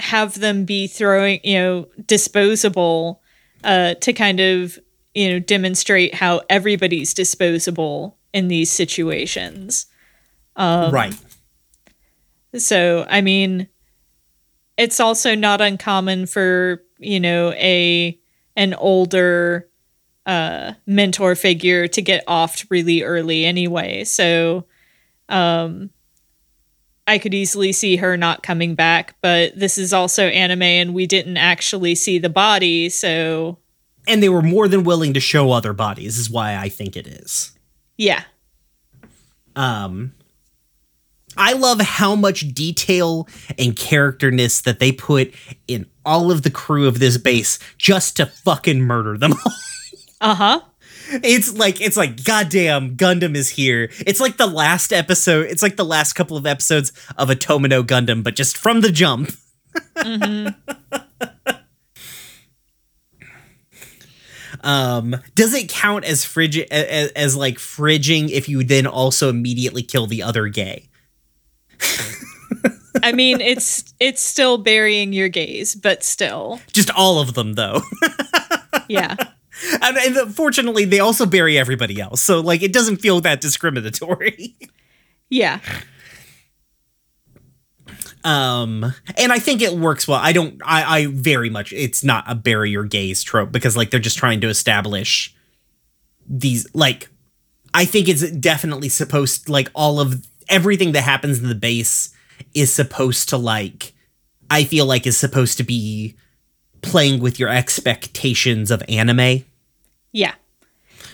have them be throwing, you know, disposable uh, to kind of, you know, demonstrate how everybody's disposable in these situations. Um, right. So, I mean, it's also not uncommon for, you know, a an older uh mentor figure to get offed really early anyway. So, um I could easily see her not coming back, but this is also anime and we didn't actually see the body, so And they were more than willing to show other bodies is why I think it is. yeah. Um I love how much detail and characterness that they put in all of the crew of this base just to fucking murder them all. Uh-huh. It's like it's like goddamn Gundam is here. It's like the last episode. It's like the last couple of episodes of a Tomino Gundam, but just from the jump. um, does it count as frigid as, as like fridging if you then also immediately kill the other gay? I mean, it's it's still burying your gays, but still. Just all of them though. Yeah. and, and fortunately, they also bury everybody else, so like it doesn't feel that discriminatory. Yeah. um and i think it works well i don't i i very much it's not a barrier gays trope because like they're just trying to establish these like i think it's definitely supposed like all of everything that happens in the base is supposed to like i feel like is supposed to be playing with your expectations of anime Yeah.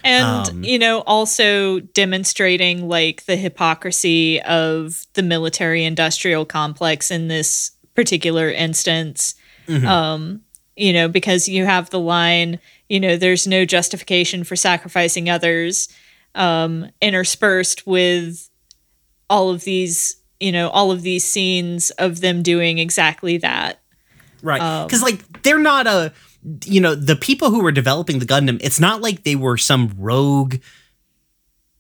And, Um, you know, also demonstrating like the hypocrisy of the military industrial complex in this particular instance. Um, you know, because you have the line, you know, there's no justification for sacrificing others, um, interspersed with all of these, you know, all of these scenes of them doing exactly that. Right. Um, Because, like, they're not a, you know, the people who were developing the Gundam, it's not like they were some rogue,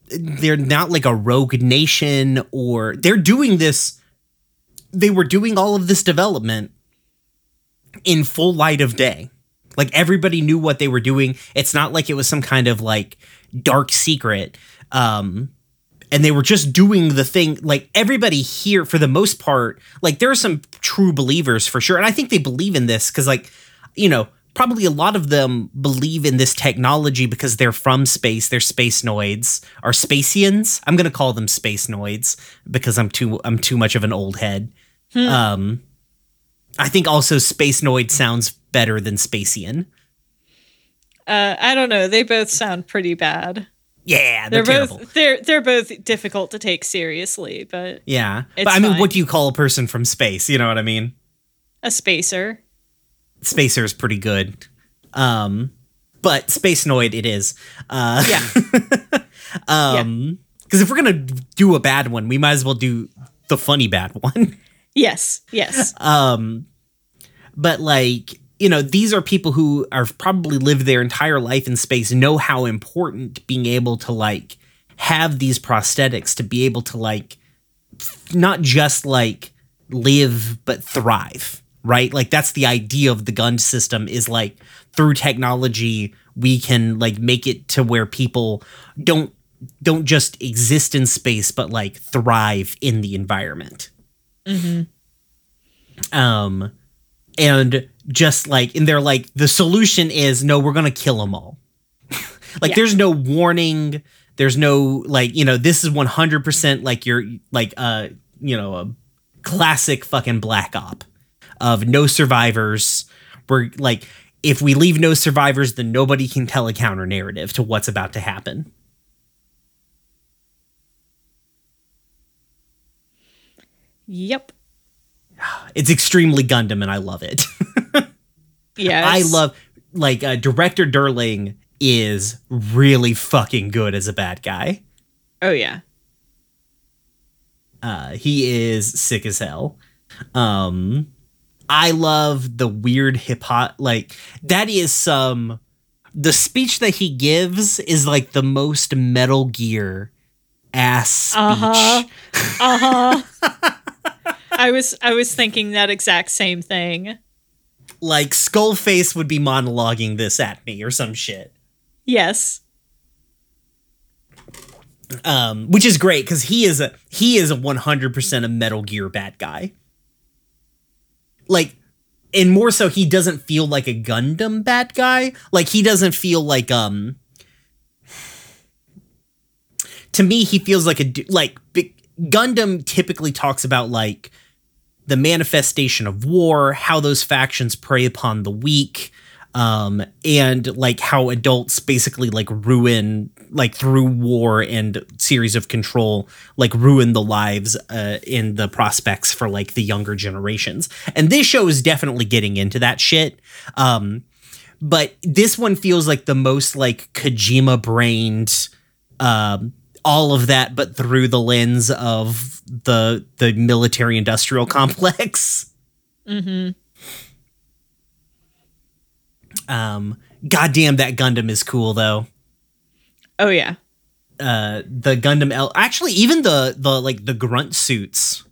they're not like a rogue nation or they're doing this, they were doing all of this development in full light of day. Like, everybody knew what they were doing. It's not like it was some kind of like dark secret. Um, and they were just doing the thing like everybody here for the most part like there are some true believers for sure and i think they believe in this because like you know probably a lot of them believe in this technology because they're from space they're space noids or spacians i'm gonna call them space noids because i'm too i'm too much of an old head um i think also space noid sounds better than spacian Uh, I don't know. They both sound pretty bad. yeah they're, They're terrible both they're they're both difficult to take seriously, but yeah but i mean fine. what do you call a person from space you know what i mean a spacer. Spacer is pretty good. Um, but Space Noid it is. Uh, Yeah. um, because if we're gonna do a bad one, we might as well do the funny bad one. yes. Yes. um, but like you know, these are people who are probably lived their entire life in space, know how important being able to like have these prosthetics to be able to like not just like live but thrive, right? Like that's the idea of the Gund system is like through technology we can like make it to where people don't don't just exist in space but like thrive in the environment. Um and just like and they're like the solution is no we're going to kill them all. like Yeah. there's no warning, there's no like you know this is 100% like your like uh you know a classic fucking black op of no survivors. We're like if we leave no survivors then nobody can tell a counter narrative to what's about to happen. Yep. It's extremely Gundam and I love it. Yes. I love like uh, director Delling is really fucking good as a bad guy. Oh yeah. Uh, he is sick as hell. Um, I love the weird hip hop. Like that is some. The speech that he gives is like the most Metal Gear ass speech. Uh-huh. Uh huh. I was I was thinking that exact same thing. Like Skullface would be monologuing this at me or some shit. Yes. um, which is great because he is a he is a one hundred percent a Metal Gear bad guy. Like, and more so, he doesn't feel like a Gundam bad guy. Like he doesn't feel like um. To me, he feels like a like Gundam typically talks about like the manifestation of war, how those factions prey upon the weak, um, and like how adults basically like ruin, like through war and series of control, like ruin the lives uh, in the prospects for like the younger generations. And this show is definitely getting into that shit. Um, but this one feels like the most like Kojima brained um, all of that, but through the lens of the the military industrial complex. Mm-hmm. Um, goddamn, that Gundam is cool though. Oh yeah. Uh, the Gundam L, actually, even the the like the grunt suits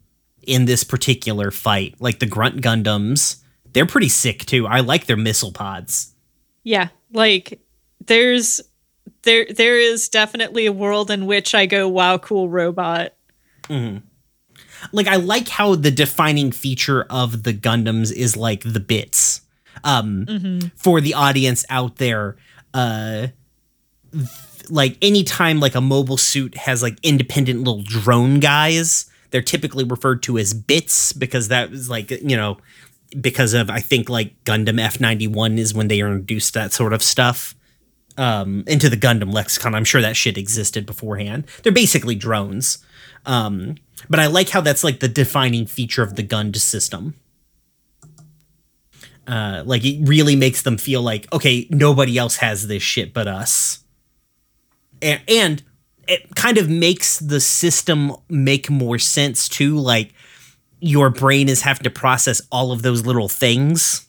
in this particular fight, like the grunt Gundams, they're pretty sick too. I like their missile pods. Yeah. Like there's there there is definitely a world in which I go, wow, cool robot. like I like how the defining feature of the Gundams is like the bits. Um for the audience out there, uh like anytime like a mobile suit has like independent little drone guys, they're typically referred to as bits because that was like, you know, because of I think like Gundam F91 is when they introduced that sort of stuff um into the Gundam lexicon. I'm sure that shit existed beforehand. They're basically drones. Um but I like how that's like the defining feature of the Gund system. Uh, like it really makes them feel like okay, nobody else has this shit but us, and, and it kind of makes the system make more sense too. Like your brain is having to process all of those little things.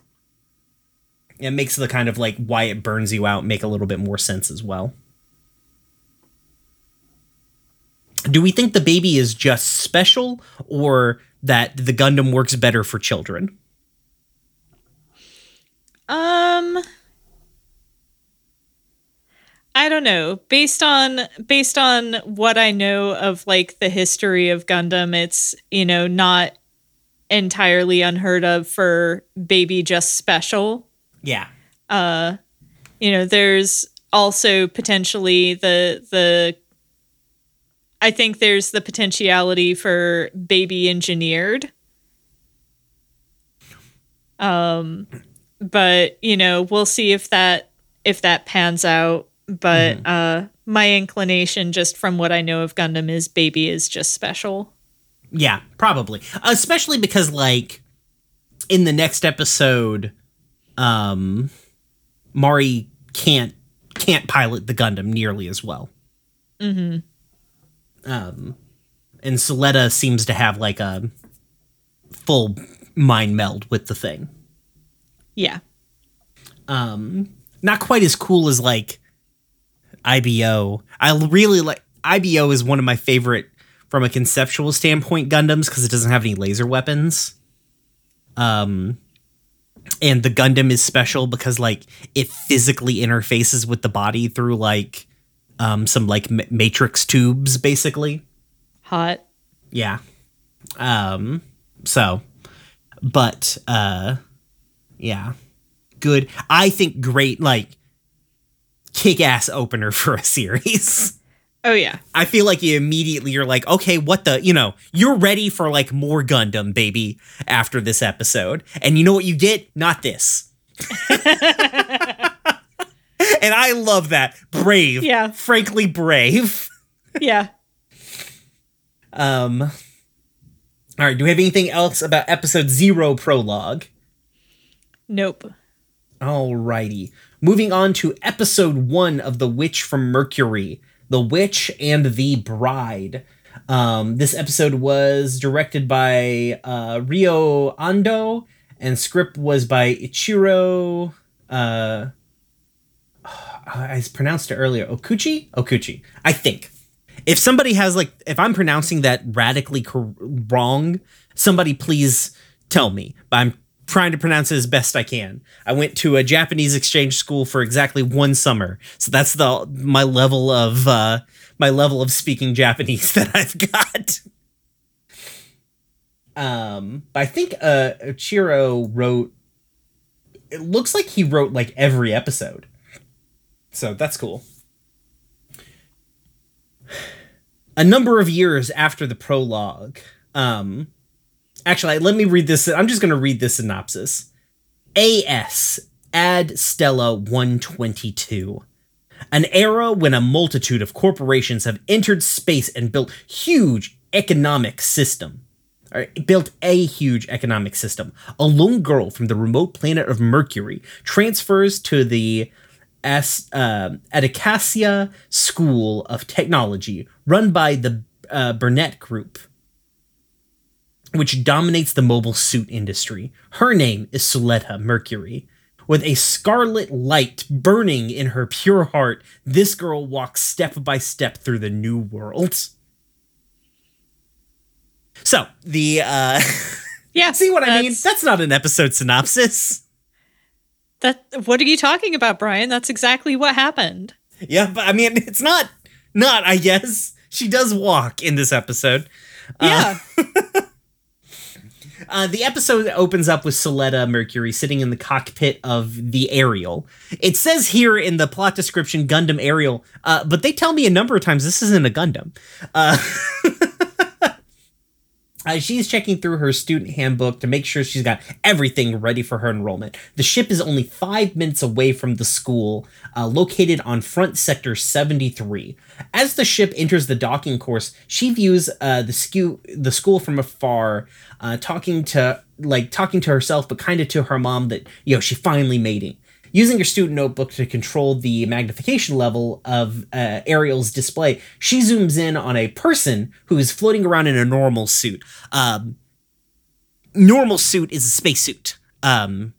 It makes the kind of like why it burns you out make a little bit more sense as well. Do we think the baby is just special or that the Gundam works better for children? Um I don't know. Based on based on what I know of like the history of Gundam, it's, you know, not entirely unheard of for baby just special. Yeah. Uh You know, there's also potentially the the I think there's the potentiality for baby engineered. Um but, you know, we'll see if that if that pans out, but uh my inclination just from what I know of Gundam is baby is just special. Yeah, probably. Especially because like in the next episode um Mari can't can't pilot the Gundam nearly as well. Mm-hmm. Um and Suletta seems to have like a full mind meld with the thing. Yeah. um not quite as cool as like IBO. I really like IBO is one of my favorite from a conceptual standpoint Gundams because it doesn't have any laser weapons. Um and the Gundam is special because like it physically interfaces with the body through like um some like ma- matrix tubes basically. Hot. Yeah. Um so but uh yeah. Good. I think great like kick-ass opener for a series. Oh yeah. I feel like you immediately you're like, okay, what the, you know, you're ready for like more Gundam, baby, after this episode. And you know what you get? Not this. and I love that. Brave. Yeah. Frankly brave. Yeah. Um All right, do we have anything else about episode 0 prologue? Nope. Alrighty. Moving on to episode 1 of The Witch from Mercury. The Witch and the Bride. Um, this episode was directed by uh, Rio Ando, and script was by Ichiro. Uh, I pronounced it earlier. Okouchi? Okouchi. I think. If somebody has, like, if I'm pronouncing that radically cor- wrong, somebody please tell me. But I'm trying to pronounce it as best I can. I went to a Japanese exchange school for exactly one summer, so that's the my level of uh, my level of speaking Japanese that I've got. Um, but I think uh, Chiro wrote. It looks like he wrote like every episode, so that's cool. A number of years after the prologue, um, actually let me read this. I'm just going to read this synopsis. As ad stella 122 an era when a multitude of corporations have entered space and built huge economic system. Or built a huge economic system. A lone girl from the remote planet of mercury transfers to the As- uh, Asticassia School of Technology, run by the uh, Benerit Group which dominates the mobile suit industry. Her name is Suletta Mercury. With a scarlet light burning in her pure heart, this girl walks step by step through the new world. So, the uh Yeah. see what I mean? that's- That's not an episode synopsis. That what are you talking about, Bryan? That's exactly what happened. Yeah, but I mean it's not not, I guess. She does walk in this episode. Yeah. Uh, the episode opens up with Suletta Mercury sitting in the cockpit of the Aerial. It says here in the plot description Gundam Aerial, uh, but they tell me a number of times this isn't a Gundam. Uh, uh, she's checking through her student handbook to make sure she's got everything ready for her enrollment. The ship is only five minutes away from the school, uh, located on Front Sector 73. As the ship enters the docking course, she views uh, the, skew- the school from afar, uh, talking to like talking to herself, but kind of to her mom that you know she finally made it. Using her student notebook to control the magnification level of uh, Aerial's display, she zooms in on a person who is floating around in a normal suit. Um, normal suit is a spacesuit um,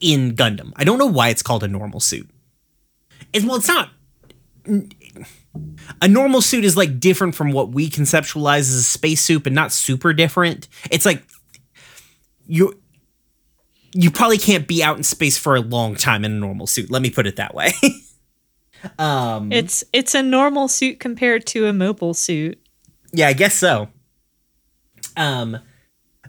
in Gundam. I don't know why it's called a normal suit. It's, well, it's not. A normal suit is like different from what we conceptualize as a spacesuit, but not super different. It's like you you probably can't be out in space for a long time in a normal suit. Let me put it that way. um, it's it's a normal suit compared to a mobile suit. yeah, I guess so. Um,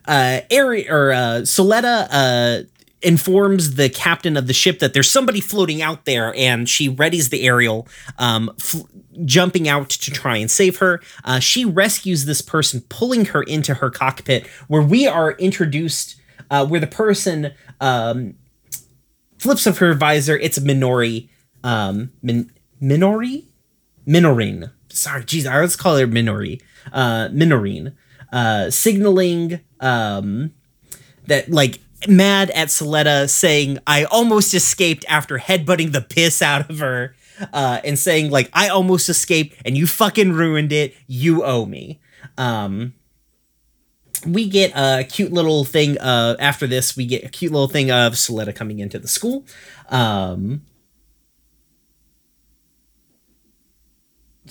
uh, Ari or uh, Suletta uh informs the captain of the ship that there's somebody floating out there, and she readies the aerial, um, fl- jumping out to try and save her. Uh, she rescues this person, pulling her into her cockpit, where we are introduced, uh, where the person um, flips up her visor. It's Minori, um, Min- Minori, Minorin. Sorry, geez, I let's call her Minori. Uh, Minorin, uh, signaling um, that like mad at Suletta saying I almost escaped after headbutting the piss out of her uh, and saying like I almost escaped and you fucking ruined it you owe me um we get a cute little thing uh after this we get a cute little thing of Suletta coming into the school um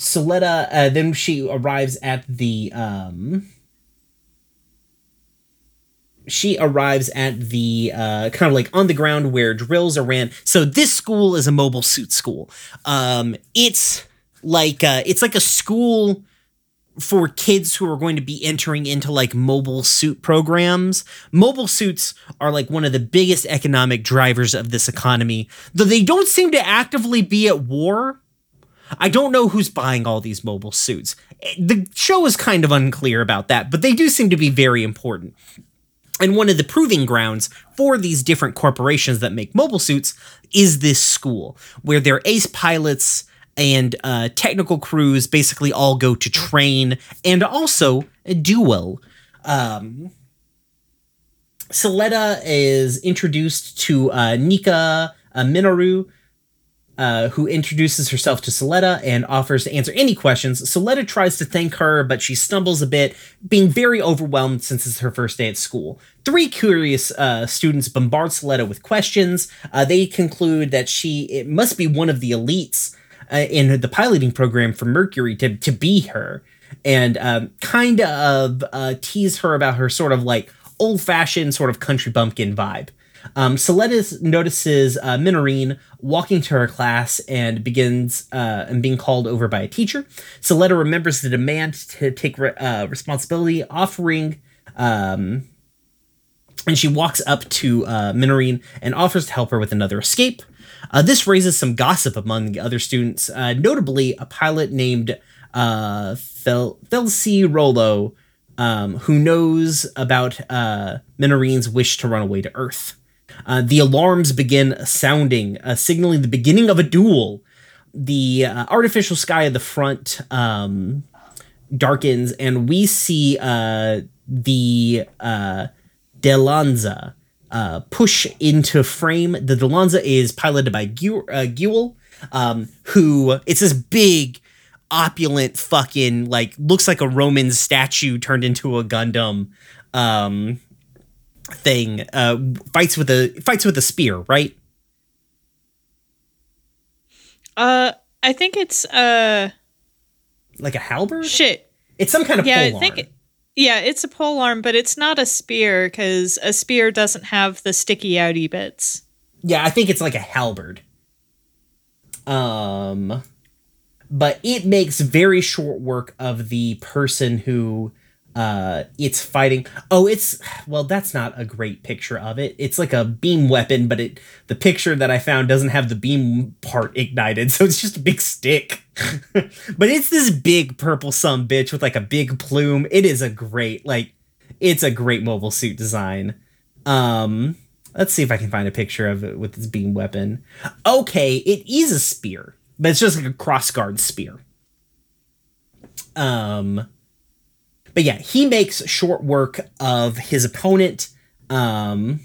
Suletta, uh, then she arrives at the um, she arrives at the uh, kind of like on the ground where drills are ran. So this school is a mobile suit school. Um, it's like uh, it's like a school for kids who are going to be entering into like mobile suit programs. Mobile suits are like one of the biggest economic drivers of this economy, though they don't seem to actively be at war. I don't know who's buying all these mobile suits. The show is kind of unclear about that, but they do seem to be very important. And one of the proving grounds for these different corporations that make mobile suits is this school, where their ace pilots and uh, technical crews basically all go to train and also duel. Um, Suletta is introduced to uh, Nika uh, Minoru, uh, who introduces herself to Suletta and offers to answer any questions. Suletta tries to thank her, but she stumbles a bit, being very overwhelmed since it's her first day at school. Three curious uh, students bombard Suletta with questions. Uh, they conclude that she it must be one of the elites uh, in the piloting program for Mercury to to be her, and um, kind of uh, tease her about her sort of like old fashioned sort of country bumpkin vibe. Um, notices uh, Minorine walking to her class and begins uh, and being called over by a teacher. Suletta remembers the demand to take re- uh, responsibility, offering, um, and she walks up to uh, Minorine and offers to help her with another escape. Uh, this raises some gossip among the other students, uh, notably a pilot named uh, Fel- Felsi Rollo, um, who knows about uh, Minorine's wish to run away to Earth. Uh, the alarms begin sounding, uh, signaling the beginning of a duel. The uh, artificial sky at the front um, darkens, and we see uh, the uh, Dilanza uh, push into frame. The Dilanza is piloted by Guel, um, who it's this big, opulent, fucking like looks like a Roman statue turned into a Gundam. Um, thing uh fights with a fights with a spear right uh i think it's uh like a halberd shit it's some kind of yeah i think it, yeah it's a pole arm but it's not a spear because a spear doesn't have the sticky outy bits. Yeah i think it's like a halberd. Um but it makes very short work of the person who uh it's fighting. Oh it's well that's not a great picture of it. It's like a beam weapon but it the picture that i found doesn't have the beam part ignited so it's just a big stick. But it's this big purple sun bitch with like a big plume. It is a great like it's a great mobile suit design. Um let's see if i can find a picture of it with this beam weapon. Okay it is a spear but it's just like a crossguard spear. Um but yeah, he makes short work of his opponent. Um,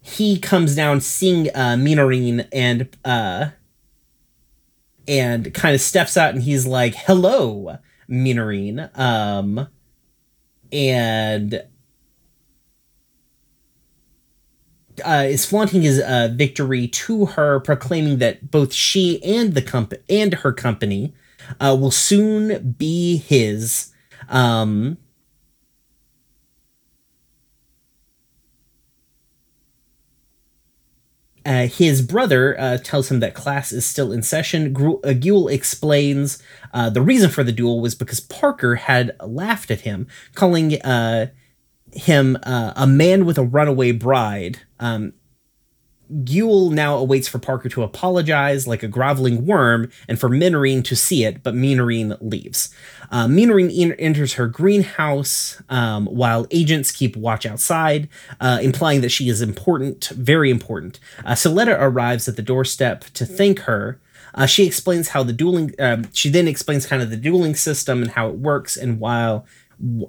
he comes down seeing uh, Minorine and uh, and kind of steps out and he's like, "Hello, Minorine," um, and uh, is flaunting his uh, victory to her, proclaiming that both she and the comp and her company uh, will soon be his. Um, uh, his brother uh, tells him that class is still in session. Gru- uh, explains uh, the reason for the duel was because Parker had laughed at him, calling uh, him uh, a man with a runaway bride. Um, Guel now awaits for Parker to apologize like a groveling worm and for Minorine to see it, but Minorine leaves. Uh, enters her greenhouse um, while agents keep watch outside, uh, implying that she is important, very important. Uh, Suletta arrives at the doorstep to thank her. Uh, she explains how the dueling, um, she then explains kind of the dueling system and how it works, and while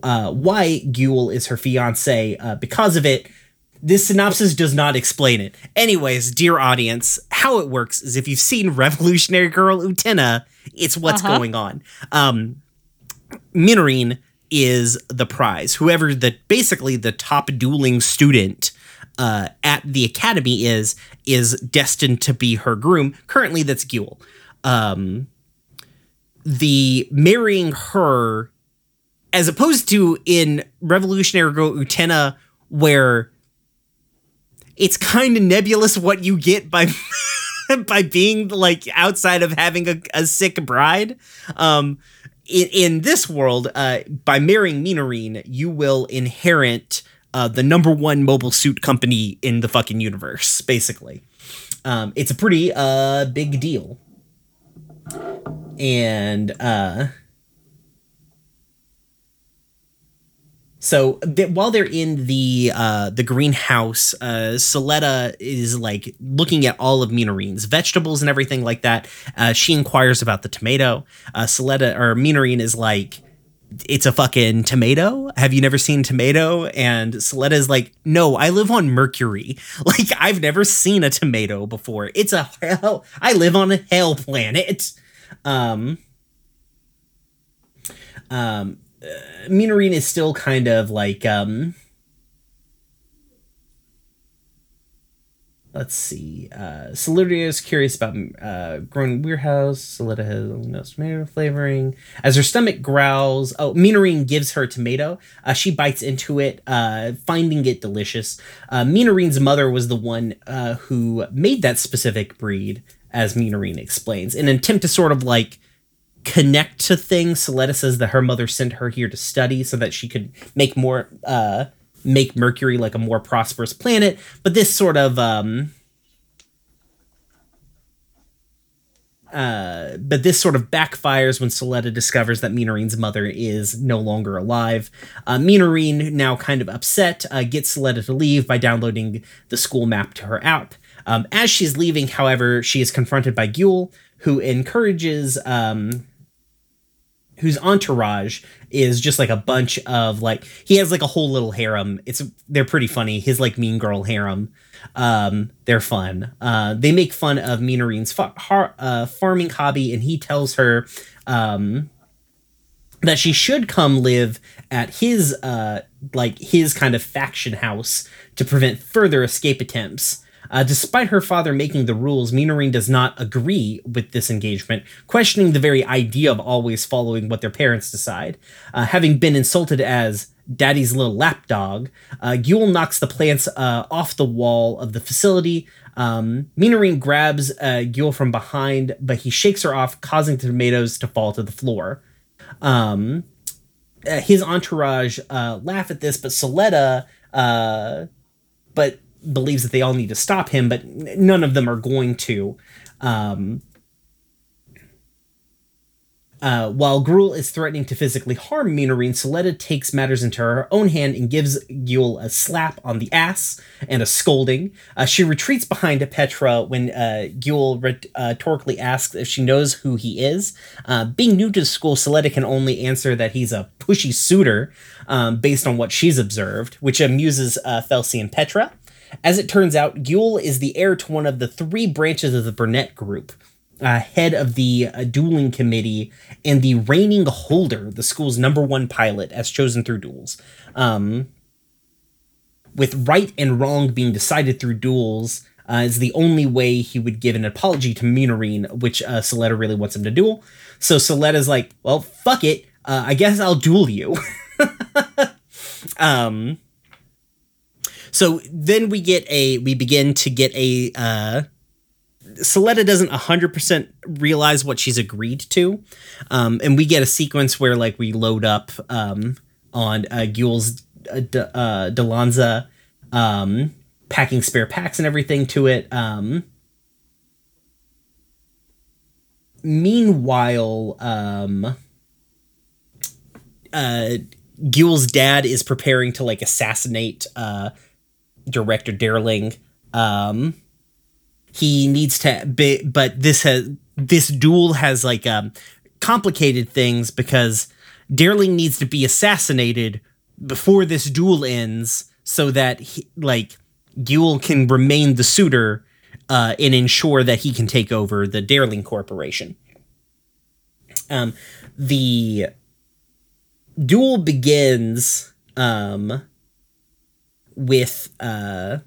uh, why Guel is her fiance uh, because of it this synopsis does not explain it. Anyways, dear audience, how it works is if you've seen Revolutionary Girl Utena, it's what's uh-huh. going on. Um, Minorine is the prize. Whoever the basically the top dueling student uh, at the academy is is destined to be her groom. Currently, that's Guel. Um, the marrying her as opposed to in Revolutionary Girl Utena, where it's kind of nebulous what you get by by being like outside of having a, a sick bride. Um, in, in this world, uh, by marrying Minorine, you will inherit uh, the number one mobile suit company in the fucking universe, basically. Um, it's a pretty uh, big deal. And uh, So th- while they're in the uh, the greenhouse, uh, Suletta is like looking at all of Minorine's vegetables and everything like that. Uh, she inquires about the tomato. Uh, Suletta or Minorine is like, "It's a fucking tomato. Have you never seen tomato?" And Suletta is like, "No, I live on Mercury. Like I've never seen a tomato before. It's a hell. I live on a hell planet." Um. Um, uh, is still kind of like um let's see. Uh Solidaria is curious about uh growing Warehouse. Solida has no tomato flavoring. As her stomach growls, oh Minorine gives her tomato. Uh, she bites into it, uh, finding it delicious. Uh mother was the one uh who made that specific breed, as Minorine explains, in an attempt to sort of like connect to things. Suletta says that her mother sent her here to study so that she could make more uh make Mercury like a more prosperous planet. But this sort of um uh, but this sort of backfires when Suletta discovers that Minorine's mother is no longer alive. Uh, Minorine, now kind of upset, uh, gets Suletta to leave by downloading the school map to her app. Um, as she's leaving, however, she is confronted by Guel, who encourages um, whose entourage is just like a bunch of like he has like a whole little harem. It's they're pretty funny. His like mean girl harem. Um, they're fun. Uh, they make fun of Minorine's fa- har- uh, farming hobby, and he tells her um, that she should come live at his uh, like his kind of faction house to prevent further escape attempts. Uh, despite her father making the rules, Minorine does not agree with this engagement, questioning the very idea of always following what their parents decide. Uh, having been insulted as daddy's little lapdog, uh, Guel knocks the plants uh, off the wall of the facility. Um, Minorine grabs uh, Guel from behind, but he shakes her off, causing the tomatoes to fall to the floor. Um, uh, his entourage uh, laugh at this, but Suletta, uh, but believes that they all need to stop him, but none of them are going to. Um, uh, while Gruel is threatening to physically harm Minorine, Suletta takes matters into her own hand and gives Guel a slap on the ass and a scolding. Uh, she retreats behind Petra when uh, Guel rhetorically asks if she knows who he is. Uh, being new to the school, Suletta can only answer that he's a pushy suitor um, based on what she's observed, which amuses uh, Felsi and Petra. As it turns out, Guel is the heir to one of the three branches of the Benerit Group, uh, head of the uh, dueling committee, and the reigning holder, the school's number one pilot, as chosen through duels. Um, with right and wrong being decided through duels, uh, is the only way he would give an apology to Minorine, which uh, Suletta really wants him to duel. So Suletta's like, well, fuck it. Uh, I guess I'll duel you. um, so then we get a we begin to get a uh doesn't 100% realize what she's agreed to. Um, and we get a sequence where like we load up um, on uh, Guel's uh, uh, Dilanza um, packing spare packs and everything to it. Um, meanwhile, um, uh, Guel's dad is preparing to like assassinate uh, director Darling. Um, he needs to be, but this has this duel has like um, complicated things because Darling needs to be assassinated before this duel ends, so that he, like Guel can remain the suitor uh, and ensure that he can take over the Darling Corporation. Um, the duel begins um, with uh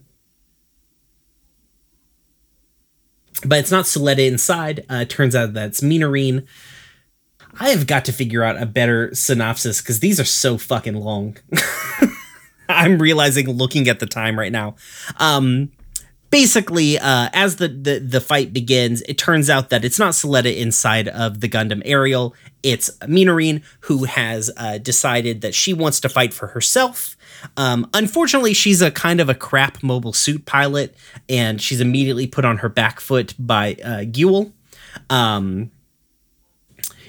but it's not Suletta inside. Uh, turns out that's Minorine. I have got to figure out a better synopsis because these are so fucking long. I'm realizing looking at the time right now. Um, basically, uh, as the, the the fight begins, it turns out that it's not Suletta inside of the Gundam Aerial. It's Minarine who has uh, decided that she wants to fight for herself. Um, unfortunately, she's a kind of a crap mobile suit pilot, and she's immediately put on her back foot by uh, Guel. Um,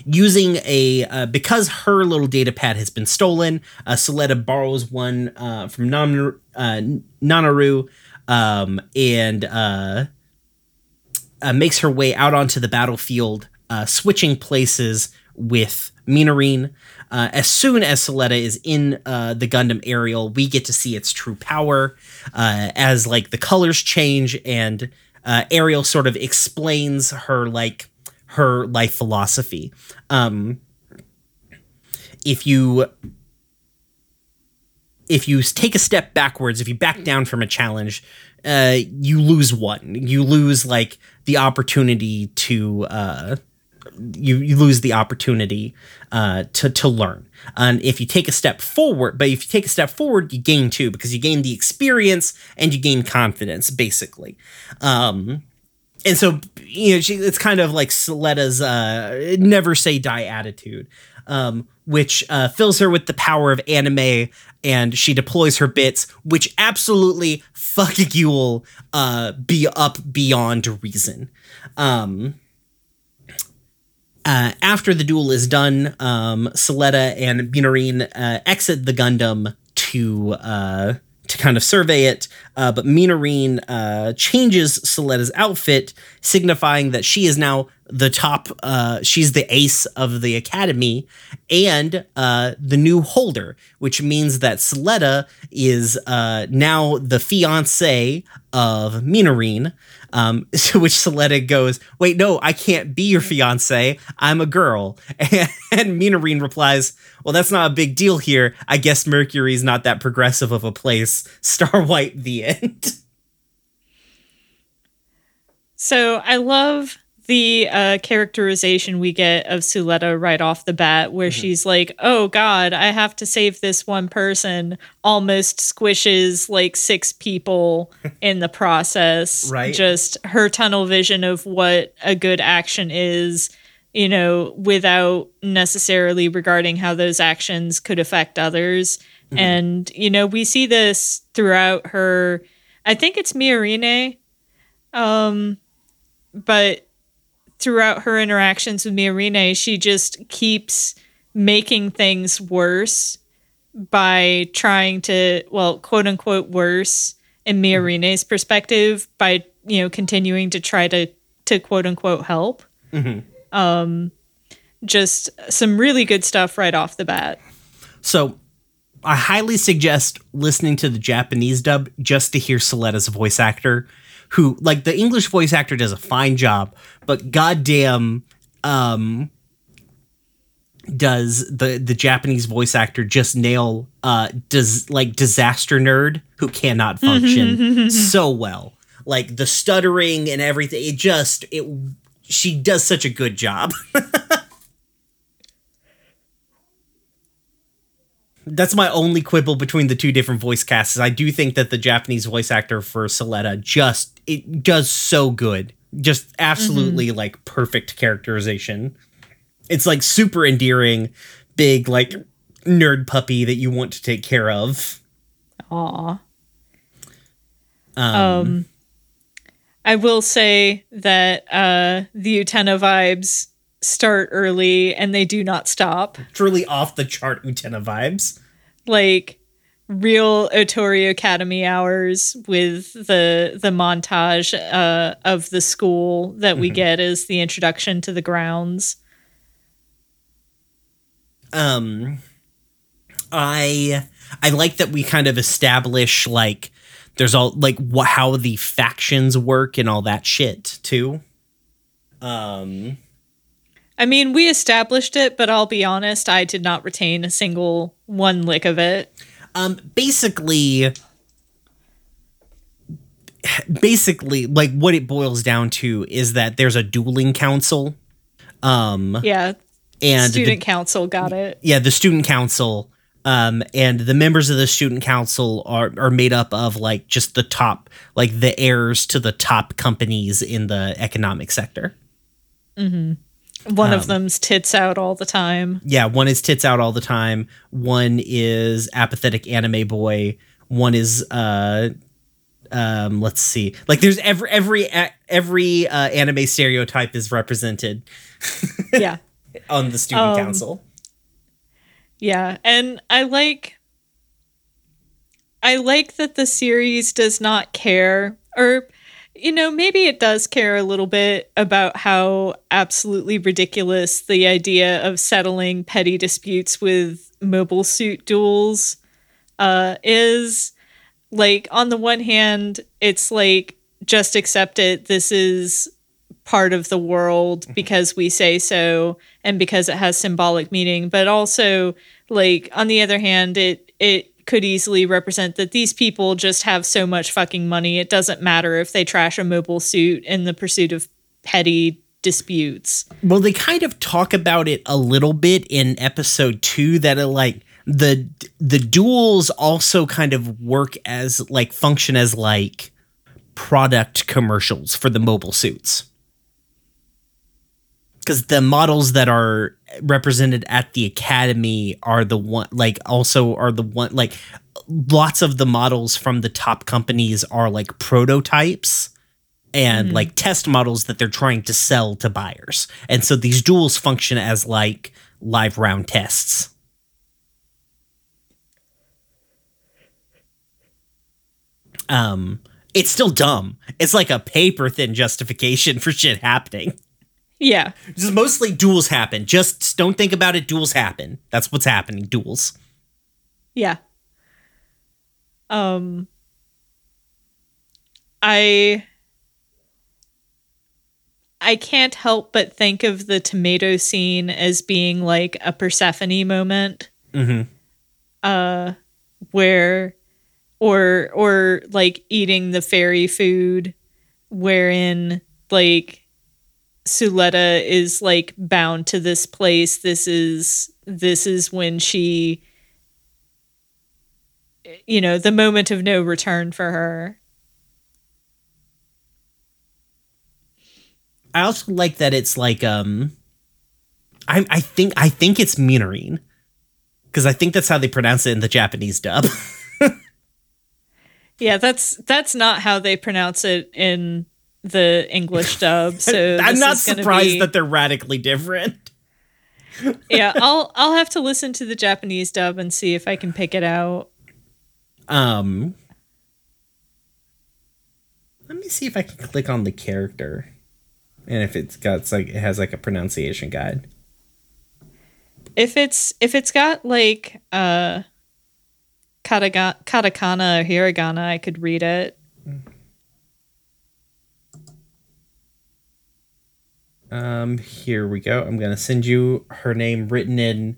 using a uh, because her little data pad has been stolen. Uh, Suletta borrows one uh, from uh, Nanaura um, and uh, uh, makes her way out onto the battlefield, uh, switching places with Minarine. Uh, as soon as Suletta is in uh, the Gundam Aerial, we get to see its true power uh, as like the colors change and uh, Aerial sort of explains her like her life philosophy. Um, if you if you take a step backwards, if you back down from a challenge, uh, you lose one. You lose like the opportunity to uh, you you lose the opportunity uh, to to learn. And if you take a step forward, but if you take a step forward, you gain too because you gain the experience and you gain confidence, basically. Um, and so you know, she, it's kind of like Suletta's uh, never say die attitude. Um, which uh, fills her with the power of anime, and she deploys her bits, which absolutely fuck Guel uh, be up beyond reason. Um, uh, after the duel is done, um, and Minarine uh, exit the Gundam to uh, to kind of survey it, uh, but Minarine uh, changes Suletta's outfit, signifying that she is now the top, she's the ace of the academy and the new holder, which means that Suletta is now the fiance of Minarine. Um, to which Suletta goes, Wait, no, I can't be your fiance. I'm a girl. And, and Minarine replies, Well, that's not a big deal here. I guess Mercury's not that progressive of a place. Star White, the end. So I love the uh, characterization we get of Suletta right off the bat, where mm-hmm. she's like, "Oh God, I have to save this one person," almost squishes like six people in the process. Right. Just her tunnel vision of what a good action is, you know, without necessarily regarding how those actions could affect others. Mm-hmm. And you know, we see this throughout her. I think it's Miorine. Um, but throughout her interactions with Miorine, she just keeps making things worse by trying to, well, quote unquote, worse in Miorine's perspective by, you know, continuing to try to, to quote unquote help. Mm-hmm. Um, just some really good stuff right off the bat. So I highly suggest listening to the Japanese dub just to hear Suletta's voice actor who like the English voice actor does a fine job, but goddamn um does the the Japanese voice actor just nail uh does like disaster nerd who cannot function so well. Like the stuttering and everything, it just it she does such a good job. that's my only quibble between the two different voice casts. I do think that the Japanese voice actor for Suletta just it does so good. Just absolutely mm-hmm. like perfect characterization. It's like super endearing, big like nerd puppy that you want to take care of. Aw. Um, um I will say that uh the Utena vibes start early and they do not stop. Truly off the chart Utena vibes. Like real Otori Academy hours with the the montage uh, of the school that we mm-hmm. get as the introduction to the grounds. Um I I like that we kind of establish like there's all like what how the factions work and all that shit too. Um I mean, we established it, but I'll be honest, I did not retain a single one lick of it. Um, basically, basically, like what it boils down to is that there's a dueling council. Um, yeah, and the Student the, council got it. yeah, the student council. Um, and the members of the student council are are made up of like just the top, like the heirs to the top companies in the economic sector. One Um, of them's tits out all the time. Yeah, one is tits out all the time. One is apathetic anime boy. One is uh um let's see. Like there's every every every uh, anime stereotype is represented yeah. on the student Um, council. Yeah, and I like I like that the series does not care or you know, maybe it does care a little bit about how absolutely ridiculous the idea of settling petty disputes with mobile suit duels uh is like on the one hand, it's like just accept it. This is part of the world because we say so and because it has symbolic meaning but also like on the other hand it it could easily represent that these people just have so much fucking money it doesn't matter if they trash a mobile suit in the pursuit of petty disputes Well, they kind of talk about it a little bit in episode 2 that it like the the duels also kind of work as like function as like product commercials for the mobile suits. Cuz the models that are represented at the academy are the one like also are the one like lots of the models from the top companies are like prototypes and like test models that they're trying to sell to buyers. And so these duels function as like live round tests. Um it's still dumb. It's like a paper thin justification for shit happening. Yeah Just mostly duels happen. Just don't think about it. Duels happen. That's what's happening. Duels. yeah um i I can't help but think of the tomato scene as being like a Persephone moment. Mm-hmm. uh where or or like eating the fairy food wherein like Suletta is like bound to this place this is this is when she you know the moment of no return for her I also like that it's like um I I think I think it's Minarine. Because I think that's how they pronounce it in the Japanese dub. yeah that's that's not how they pronounce it in the English dub so I'm not surprised be- that they're radically different. yeah, I'll I'll have to listen to the Japanese dub and see if I can pick it out. Um Let me see if I can click on the character. And if it's got it's like it has like a pronunciation guide. If it's if it's got like uh kataga- katakana or hiragana, I could read it. Um, here we go. I'm gonna send you her name written in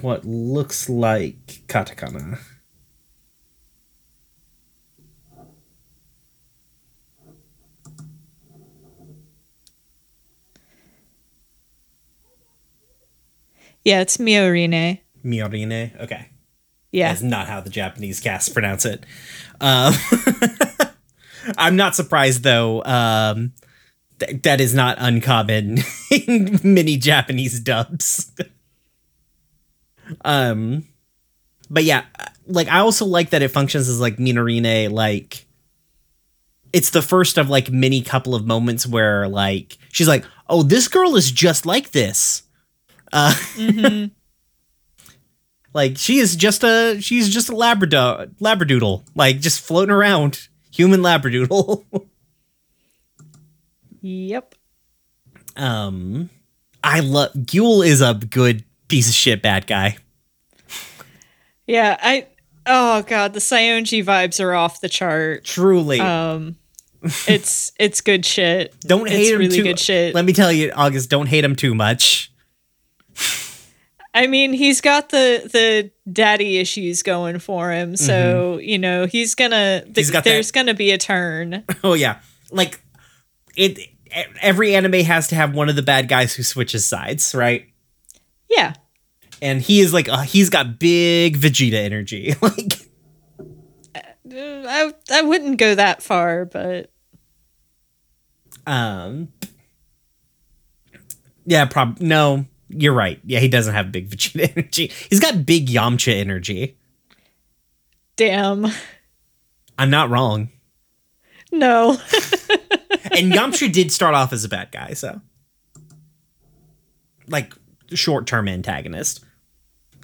what looks like katakana. Yeah, it's Miorine. Miorine. Okay. Yeah. That's not how the Japanese cast pronounce it. Um, I'm not surprised though. Um, th- that is not uncommon in many Japanese dubs. um, but yeah, like I also like that it functions as like Minorine. Like, it's the first of like many couple of moments where like she's like, "Oh, this girl is just like this." Uh, Mhm. like she is just a she's just a labrador labradoodle like just floating around human labradoodle Yep. um i love Guel is a good piece of shit bad guy Yeah, I oh god, the Saionji vibes are off the chart. truly Um it's it's good shit. don't hate it's him really too good shit. let me tell you august don't hate him too much I mean, he's got the the daddy issues going for him, so you know he's gonna. Th- Mm-hmm. He's got there's that- gonna be a turn. oh yeah like it every anime has to have one of the bad guys who switches sides, right? Yeah. And he is like, uh, he's got big Vegeta energy. like, Uh, I I wouldn't go that far, but um, yeah, prob no, you're right. Yeah, he doesn't have big Vegeta energy. He's got big Yamcha energy. damn. I'm not wrong. No. And Yamcha did start off as a bad guy, so like short term antagonist.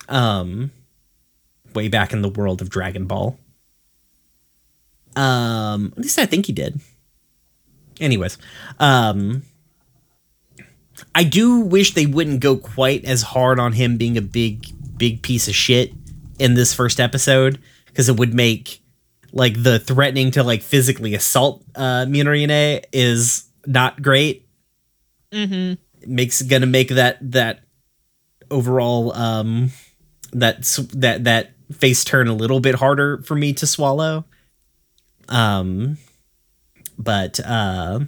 Um, way back in the world of Dragon Ball. Um, at least I think he did. Anyways, um, I do wish they wouldn't go quite as hard on him being a big, big piece of shit in this first episode because it would make like the threatening to like physically assault uh Minorine is not great. mm-hmm. It makes gonna make that that overall um that that that face turn a little bit harder for me to swallow. Um but uh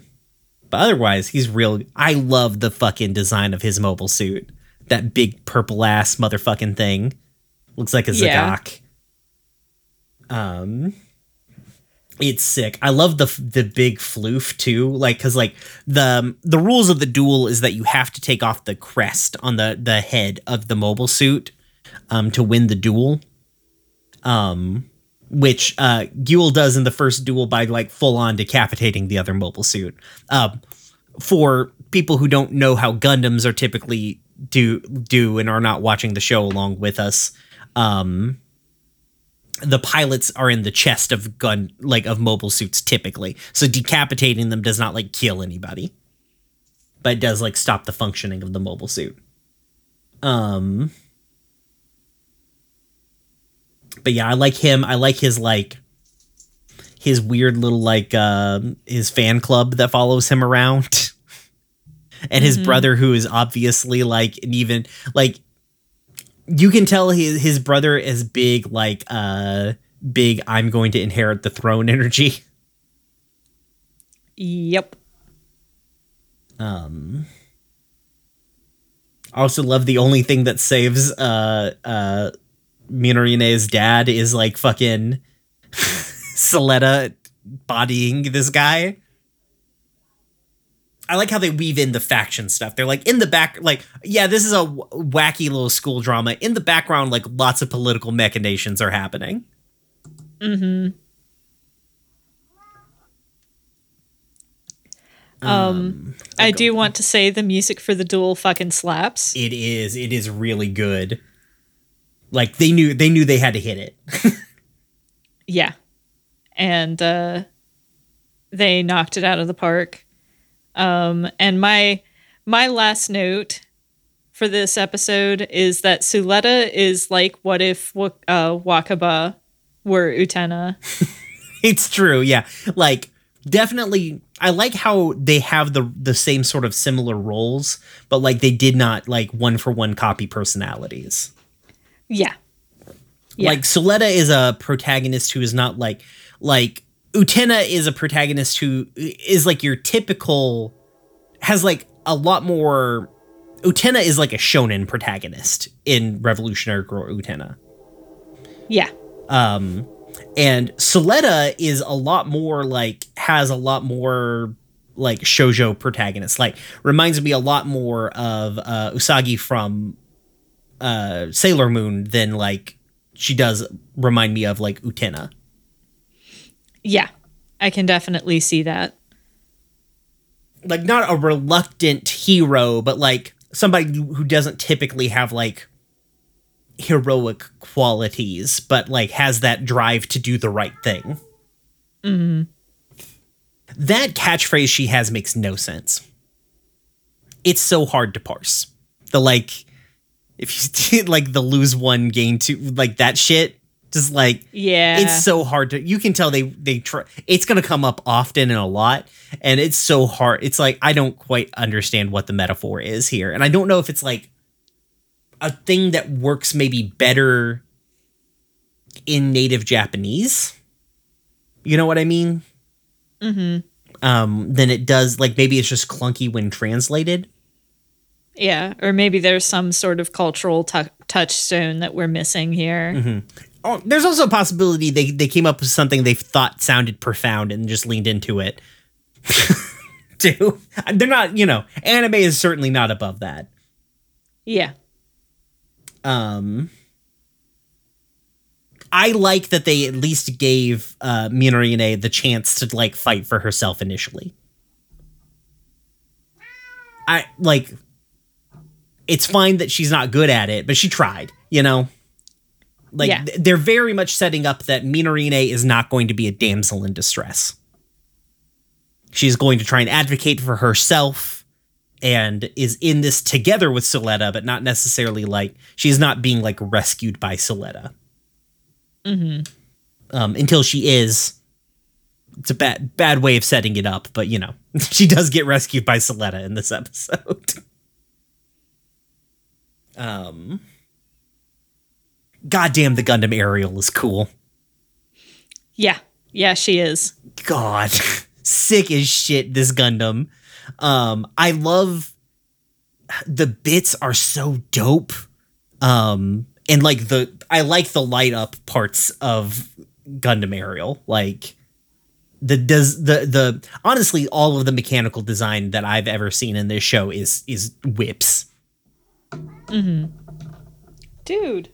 but otherwise he's real I love the fucking design of his mobile suit. That big purple ass motherfucking thing. Looks like a Yeah. Z'Gok. Um it's sick. I love the the big floof too, like because like the the rules of the duel is that you have to take off the crest on the the head of the mobile suit um to win the duel. Um, which uh Guel does in the first duel by like full on decapitating the other mobile suit. Um, for people who don't know how Gundams are typically do do and are not watching the show along with us, um the pilots are in the chest of gun like of mobile suits typically. So decapitating them does not like kill anybody but it does like stop the functioning of the mobile suit. Um but yeah i like him. I like his like his weird little like um his fan club that follows him around. And his brother who is obviously like an even like you can tell his his brother is big like uh big I'm going to inherit the throne energy. Yep. Um I also love the only thing that saves uh uh Minorine's dad is like fucking Suletta bodying this guy. I like how they weave in the faction stuff. They're like in the back, like, yeah, this is a w- wacky little school drama. In the background, like, lots of political machinations are happening. Mm-hmm. Um, I do want to say the music for the duel fucking slaps. It is, it is really good. Like they knew, they knew they had to hit it. Yeah. And uh they knocked it out of the park. Um and my my last note for this episode is that Suletta is like what if uh Wakaba were Utena. it's true, yeah. Like definitely, I like how they have the the same sort of similar roles, but like they did not like one for one copy personalities. Yeah. Yeah. Like Suletta is a protagonist who is not like like Utena is a protagonist who is like your typical has like a lot more Utena is like a shonen protagonist in Revolutionary Girl Utena. Yeah. Um and Suletta is a lot more like has a lot more like shojo protagonist. Like reminds me a lot more of uh Usagi from uh Sailor Moon than like she does remind me of like Utena. Yeah. I can definitely see that. Like not a reluctant hero, but like somebody who doesn't typically have like heroic qualities, but like has that drive to do the right thing. Mm-hmm. That catchphrase she has makes no sense. It's so hard to parse. The like, if you did like the lose one, gain two, like that shit, just like Yeah. it's so hard to you can tell they they try it's gonna come up often and a lot and it's so hard it's like i don't quite understand what the metaphor is here and i don't know if it's like a thing that works maybe better in native japanese you know what i mean mm-hmm. um, than it does. Like maybe it's just clunky when translated. Yeah, or maybe there's some sort of cultural tu- touchstone that we're missing here. Mm-hmm. Oh, there's also a possibility they they came up with something they thought sounded profound and just leaned into it. Too, they're not. You know, anime is certainly not above that. Yeah. Um. I like that they at least gave uh, Minorine the chance to like fight for herself initially. I like. It's fine that she's not good at it, but she tried. You know, like Yeah. th- they're very much setting up that Minorine is not going to be a damsel in distress. She's going to try and advocate for herself and is in this together with Suletta, but not necessarily like she's not being like rescued by Suletta. Mm-hmm. Um, until she is. It's a bad bad way of setting it up, but you know, she does get rescued by Suletta in this episode. um Goddamn the Gundam Aerial is cool. Yeah. Yeah, she is. God, sick as shit. This Gundam. Um, I love the bits are so dope. Um, and like the I like the light up parts of Gundam Aerial. Like the does the the honestly all of the mechanical design that I've ever seen in this show is is whips. Hmm. Dude,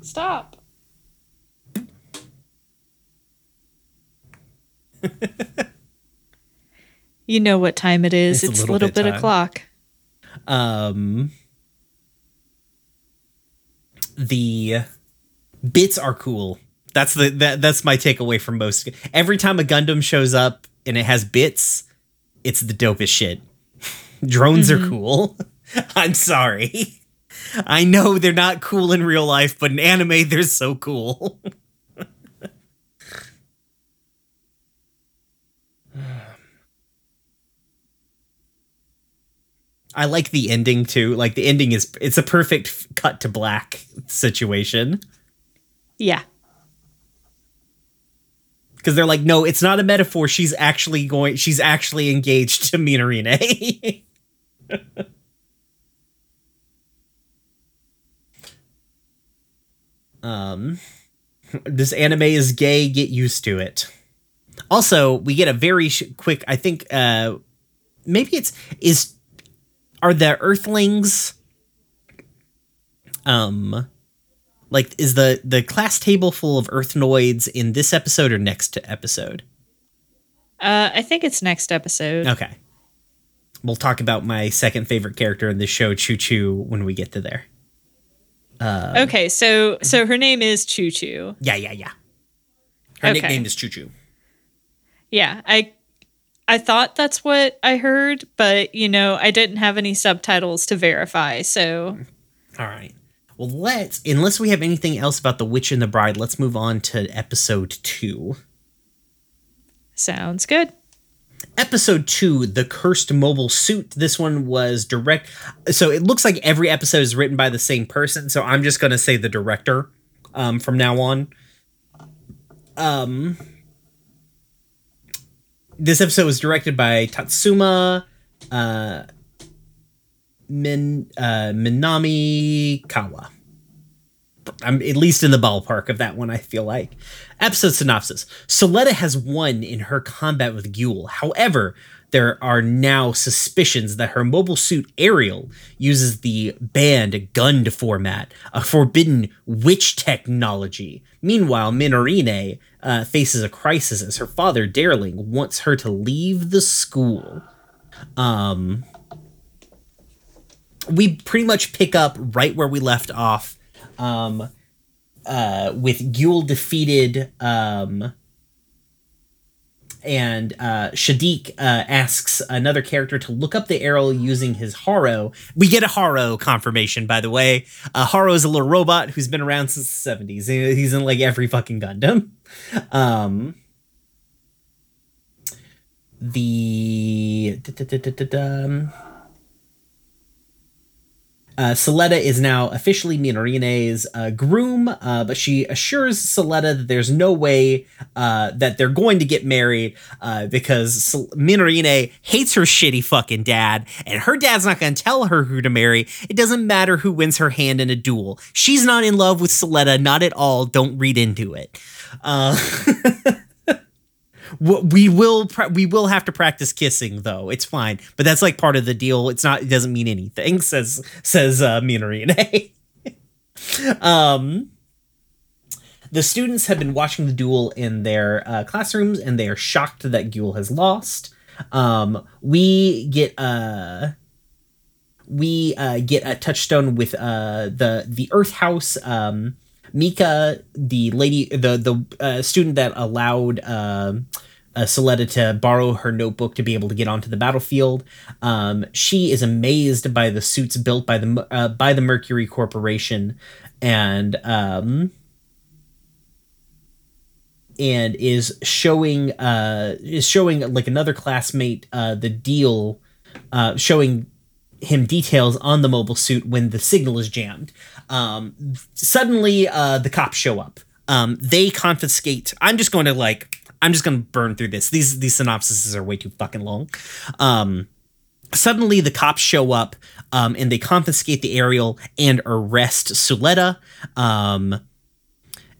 stop. you know what time it is. It's It's, a a little little, bit bit, time. o'clock. Um, the bits are cool. That's the that, that's my takeaway from most. Every time a Gundam shows up and it has bits, it's the dopest shit. Drones are cool. I'm sorry. I know they're not cool in real life, but in anime they're so cool. I like the ending too. Like the ending is it's a perfect cut to black situation Yeah. because they're like, no, it's not a metaphor. She's actually going. She's actually engaged to Minarine. um, this anime is gay. Get used to it. Also, we get a very sh- quick. I think uh, maybe it's is are the Earthlings. Um, like is the the class table full of Earthnoids in this episode or next episode? Uh, I think it's next episode. Okay. We'll talk about my second favorite character in this show, Chuchu, when we get to there. Um, okay, so so her name is Chuchu. Yeah, yeah, yeah. Her Okay. nickname is Chuchu. Yeah, I I thought that's what I heard, but you know, I didn't have any subtitles to verify. So, All right. Well, let's, unless we have anything else about The Witch and the Bride, let's move on to episode two. sounds good. Episode two, The Cursed Mobile Suit. This one was direct. So it looks like every episode is written by the same person. So I'm just going to say the director um, from now on. Um, this episode was directed by Tatsuma uh, Min, uh, Minami Kawa. I'm at least in the ballpark of that one, I feel like. Episode synopsis Suletta has won in her combat with Guel. However, there are now suspicions that her mobile suit Aerial uses the banned Gund format, a forbidden witch technology. Meanwhile, Minorine uh, faces a crisis as her father, Darling, wants her to leave the school. Um, we pretty much pick up right where we left off um, uh, with Guel defeated um, and uh, Shaddiq uh, asks another character to look up the arrow using his Haro. We get a Haro confirmation, by the way. Uh, Haro is a little robot who's been around since the 70s. He's in like every fucking Gundam. Um, the. da-da-da-da-da-dum. Uh, Suletta is now officially Minorine's uh, groom, uh, but she assures Suletta that there's no way uh, that they're going to get married uh, because Minorine hates her shitty fucking dad, and her dad's not going to tell her who to marry. It doesn't matter who wins her hand in a duel. She's not in love with Suletta, not at all. Don't read into it. We will we will have to practice kissing though. It's fine, but that's like part of the deal. It's not. It doesn't mean anything. Says says uh, Minori um. The students have been watching the duel in their uh, classrooms, and they are shocked that Guel has lost. Um, we get uh, we uh, get a touchstone with uh, the the Earth House. Um, Mika, the lady, the the uh, student that allowed uh, uh, Suletta to borrow her notebook to be able to get onto the battlefield. Um, she is amazed by the suits built by the uh, by the Mercury Corporation, and um, and is showing uh, is showing like another classmate uh, the deal, uh, showing him details on the mobile suit when the signal is jammed. Um, suddenly, uh, the cops show up. Um, they confiscate. I'm just going to like I'm just gonna burn through this. These these synopsises are way too fucking long. Um, suddenly the cops show up um, and they confiscate the aerial and arrest Suletta. Um,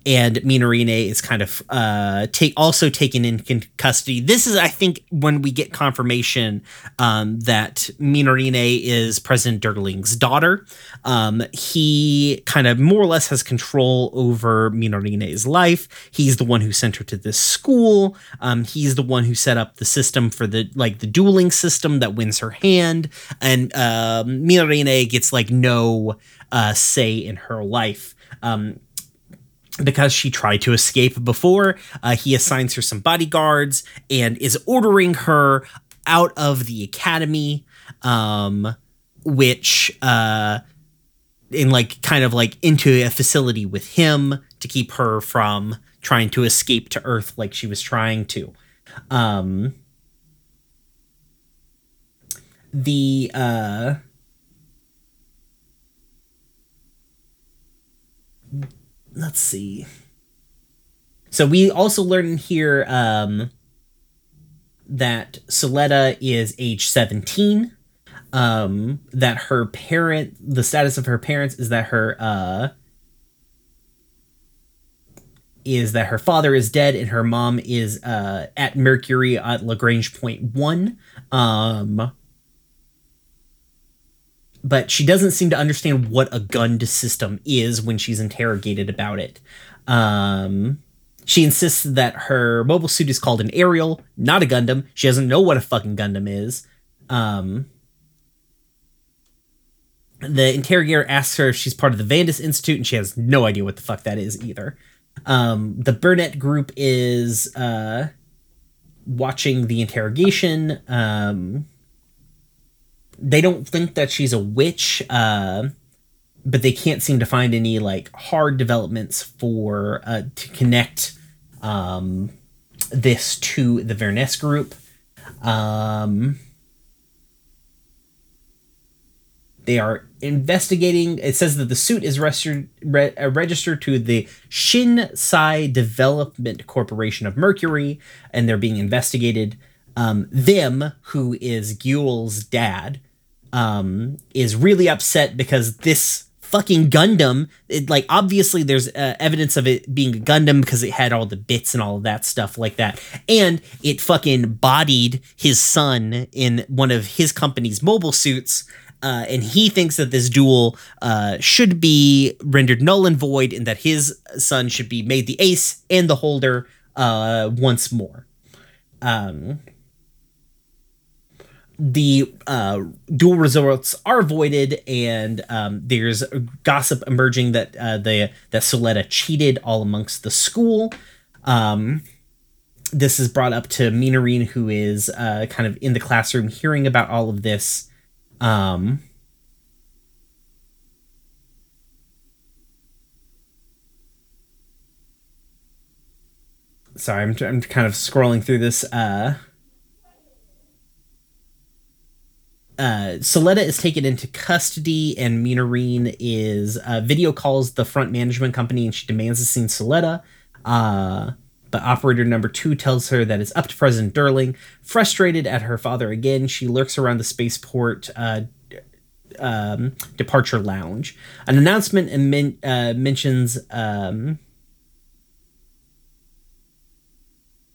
and Minorine is kind of uh, take also taken in custody. This is, I think, when we get confirmation um, that Minorine is President Delling's daughter. Um, he kind of more or less has control over Minorine's life. He's the one who sent her to this school. Um, he's the one who set up the system for the like the dueling system that wins her hand, and uh, Minorine gets like no uh, say in her life. Um, because she tried to escape before. Uh, he assigns her some bodyguards and is ordering her out of the academy, um, which uh, in like kind of like into a facility with him to keep her from trying to escape to Earth like she was trying to. Um, the uh, let's see. So we also learn here um, that Suletta is age 17. Um, that her parent, the status of her parents is that her uh, is that her father is dead and her mom is uh, at Mercury at Lagrange Point One. Um, but she doesn't seem to understand what a Gund system is when she's interrogated about it. Um, she insists that her mobile suit is called an aerial, not a Gundam. She doesn't know what a fucking Gundam is. Um, the interrogator asks her if she's part of the Vanadis Institute, and she has no idea what the fuck that is either. Um, the Benerit group is uh, watching the interrogation. Um, they don't think that she's a witch, uh, but they can't seem to find any like hard developments for uh, to connect um, this to the Verness group. Um, they are investigating. It says that the suit is registered, re- uh, registered to the Shinsei Development Corporation of Mercury, and they're being investigated. Um, them, who is Guel's dad, um, is really upset because this fucking Gundam, it, like obviously there's uh, evidence of it being a Gundam because it had all the bits and all of that stuff like that, and it fucking bodied his son in one of his company's mobile suits. Uh, and he thinks that this duel uh, should be rendered null and void, and that his son should be made the ace and the holder uh, once more. Um, the uh, duel results are avoided, and um, there's gossip emerging that uh, the that Suletta cheated all amongst the school. Um, this is brought up to Minorine, who is uh, kind of in the classroom hearing about all of this. Um, sorry, I'm, I'm kind of scrolling through this. Uh, uh, Suletta is taken into custody, and Minorine is uh, video calls the front management company, and she demands to see Suletta. Uh, but operator number two tells her that it's up to President Delling. Frustrated at her father again, she lurks around the spaceport uh, um, departure lounge. An announcement men- uh, mentions um,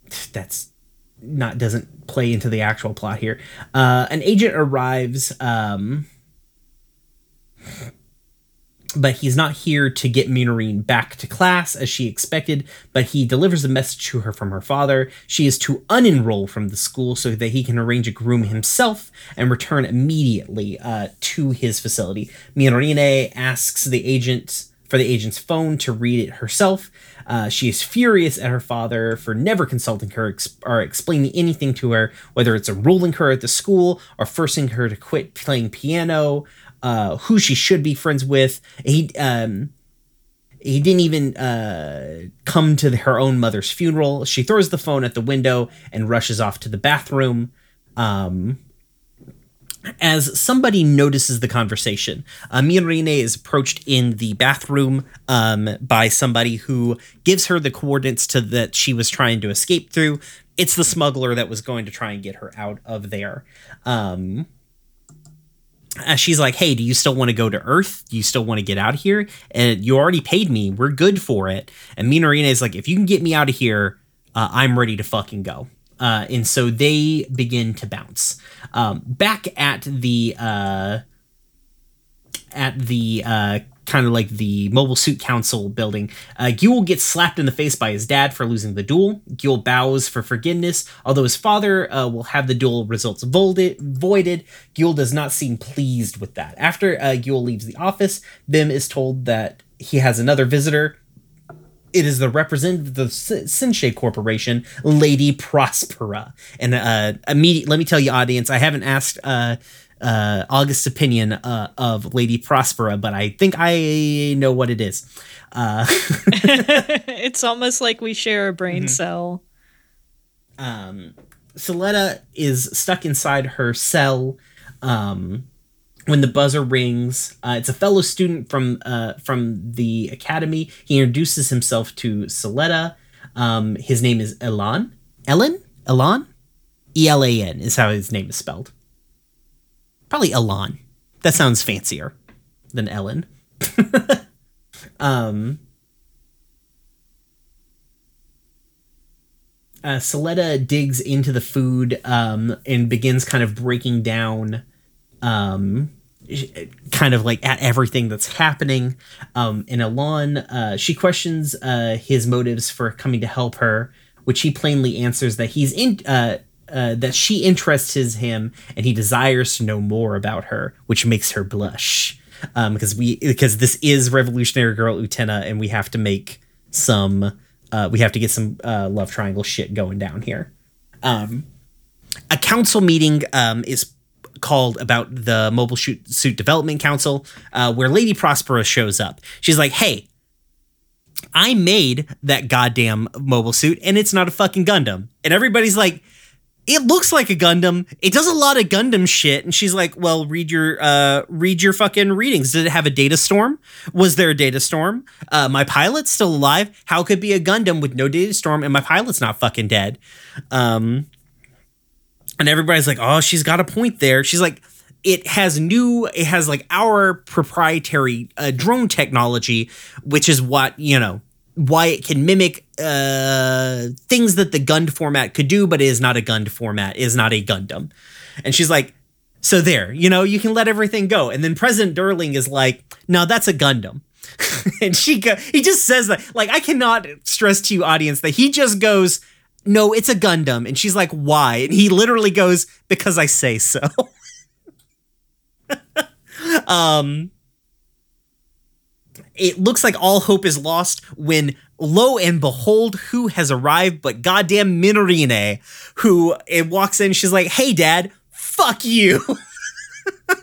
that's not doesn't play into the actual plot here. Uh, an agent arrives, um, but he's not here to get Minorine back to class as she expected. But he delivers a message to her from her father. She is to unenroll from the school so that he can arrange a groom himself and return immediately uh, to his facility. Minorine asks the agent for the agent's phone to read it herself. Uh, she is furious at her father for never consulting her ex- or explaining anything to her, whether it's enrolling her at the school or forcing her to quit playing piano, uh, who she should be friends with. He um, he didn't even uh, come to the, her own mother's funeral. She throws the phone at the window and rushes off to the bathroom. Um, as somebody notices the conversation, uh, Miorine is approached in the bathroom um, by somebody who gives her the coordinates to that she was trying to escape through. It's the smuggler that was going to try and get her out of there. Um, uh, she's like, "Hey, do you still want to go to Earth? Do you still want to get out of here? And you already paid me. We're good for it." And Miorine is like, "If you can get me out of here, uh, I'm ready to fucking go." Uh, and so they begin to bounce. Um, back at the uh, at the uh, kind of like the Mobile Suit Council building, uh, gets slapped in the face by his dad for losing the duel. Guel bows for forgiveness, although his father uh, will have the duel results voided. Guel does not seem pleased with that. After uh, leaves the office, Vim is told that he has another visitor it is the representative of the Shin Sei Corporation, Lady Prospera. And uh, immediate, let me tell you, audience, I haven't asked uh, uh, August's opinion uh, of Lady Prospera, but I think I know what it is. Uh, it's almost like we share a brain mm-hmm. cell. Um, Suletta is stuck inside her cell. Um, when the buzzer rings, uh, it's a fellow student from uh, from the academy. He introduces himself to Suletta. Um, his name is Elan. Ellen? Elan? E L A N is how his name is spelled. Probably Elan. That sounds fancier than Ellen. um, uh, digs into the food um, and begins kind of breaking down um, kind of like at everything that's happening. Um, and uh, she questions uh, his motives for coming to help her, which he plainly answers that he's in. Uh, uh, that she interests him and he desires to know more about her, which makes her blush. Um, because we because this is Revolutionary Girl Utena, and we have to make some uh, we have to get some uh, love triangle shit going down here. Um, a council meeting um, is called about the Mobile Suit Development Council, uh, where Lady Prospera shows up. She's like, hey, I made that goddamn mobile suit and it's not a fucking Gundam. And everybody's like, it looks like a Gundam. It does a lot of Gundam shit. And she's like, well, read your uh read your fucking readings. Did it have a data storm? Was there a data storm? Uh my pilot's still alive. How could be a Gundam with no data storm and my pilot's not fucking dead? Um and everybody's like, "Oh, she's got a point there." She's like, "It has new, it has like our proprietary uh, drone technology, which is what you know." Why it can mimic uh, things that the Gund format could do, but it is not a Gund format, is not a Gundam. And she's like, so there, you know, you can let everything go. And then President Delling is like, no, that's a Gundam. and she go, he just says that. Like, I cannot stress to you, audience, that he just goes, no, it's a Gundam. And she's like, why? And he literally goes, because I say so. um, it looks like all hope is lost when lo and behold, who has arrived but goddamn Miorine, who it walks in, she's like, hey dad, fuck you.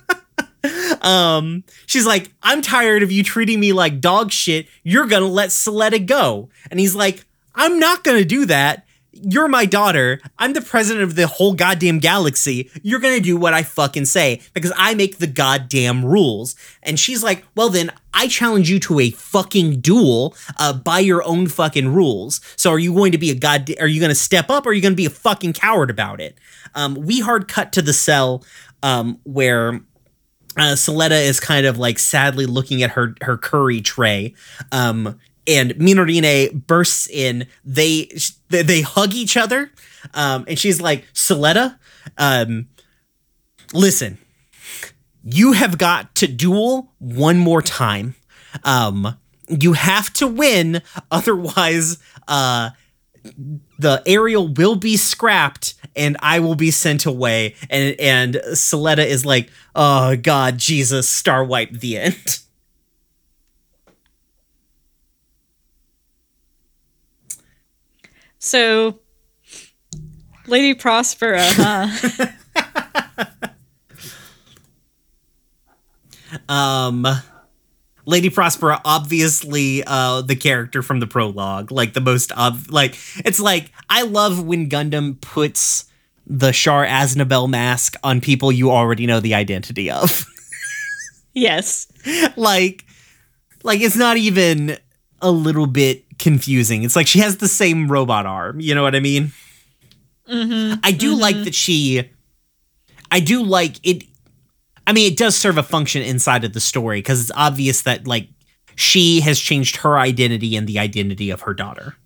um, she's like, I'm tired of you treating me like dog shit. You're gonna let Suletta go. And he's like, I'm not gonna do that you're my daughter. I'm the president of the whole goddamn galaxy. You're gonna do what I fucking say because I make the goddamn rules. And she's like, well, then I challenge you to a fucking duel uh, by your own fucking rules. So are you going to be a god? Are you going to step up or are you going to be a fucking coward about it? Um, we hard cut to the cell um, where uh, is kind of like sadly looking at her her curry tray. Um, and Miorine bursts in. They they, hug each other, um, and she's like, "Suletta, um, listen, you have got to duel one more time. Um, you have to win, otherwise, uh." the Aerial will be scrapped and I will be sent away. And and Suletta is like, oh God, Jesus, Star Wipe the end. So, Lady Prospera, huh? um Lady Prospera, obviously uh, the character from the prologue, like the most ob- like it's like I love when Gundam puts the Char Aznable mask on people you already know the identity of. yes. like like it's not even a little bit confusing. It's like she has the same robot arm, you know what I mean? Mm-hmm, I do mm-hmm. like that she I do like it I mean, it does serve a function inside of the story because it's obvious that like she has changed her identity and the identity of her daughter.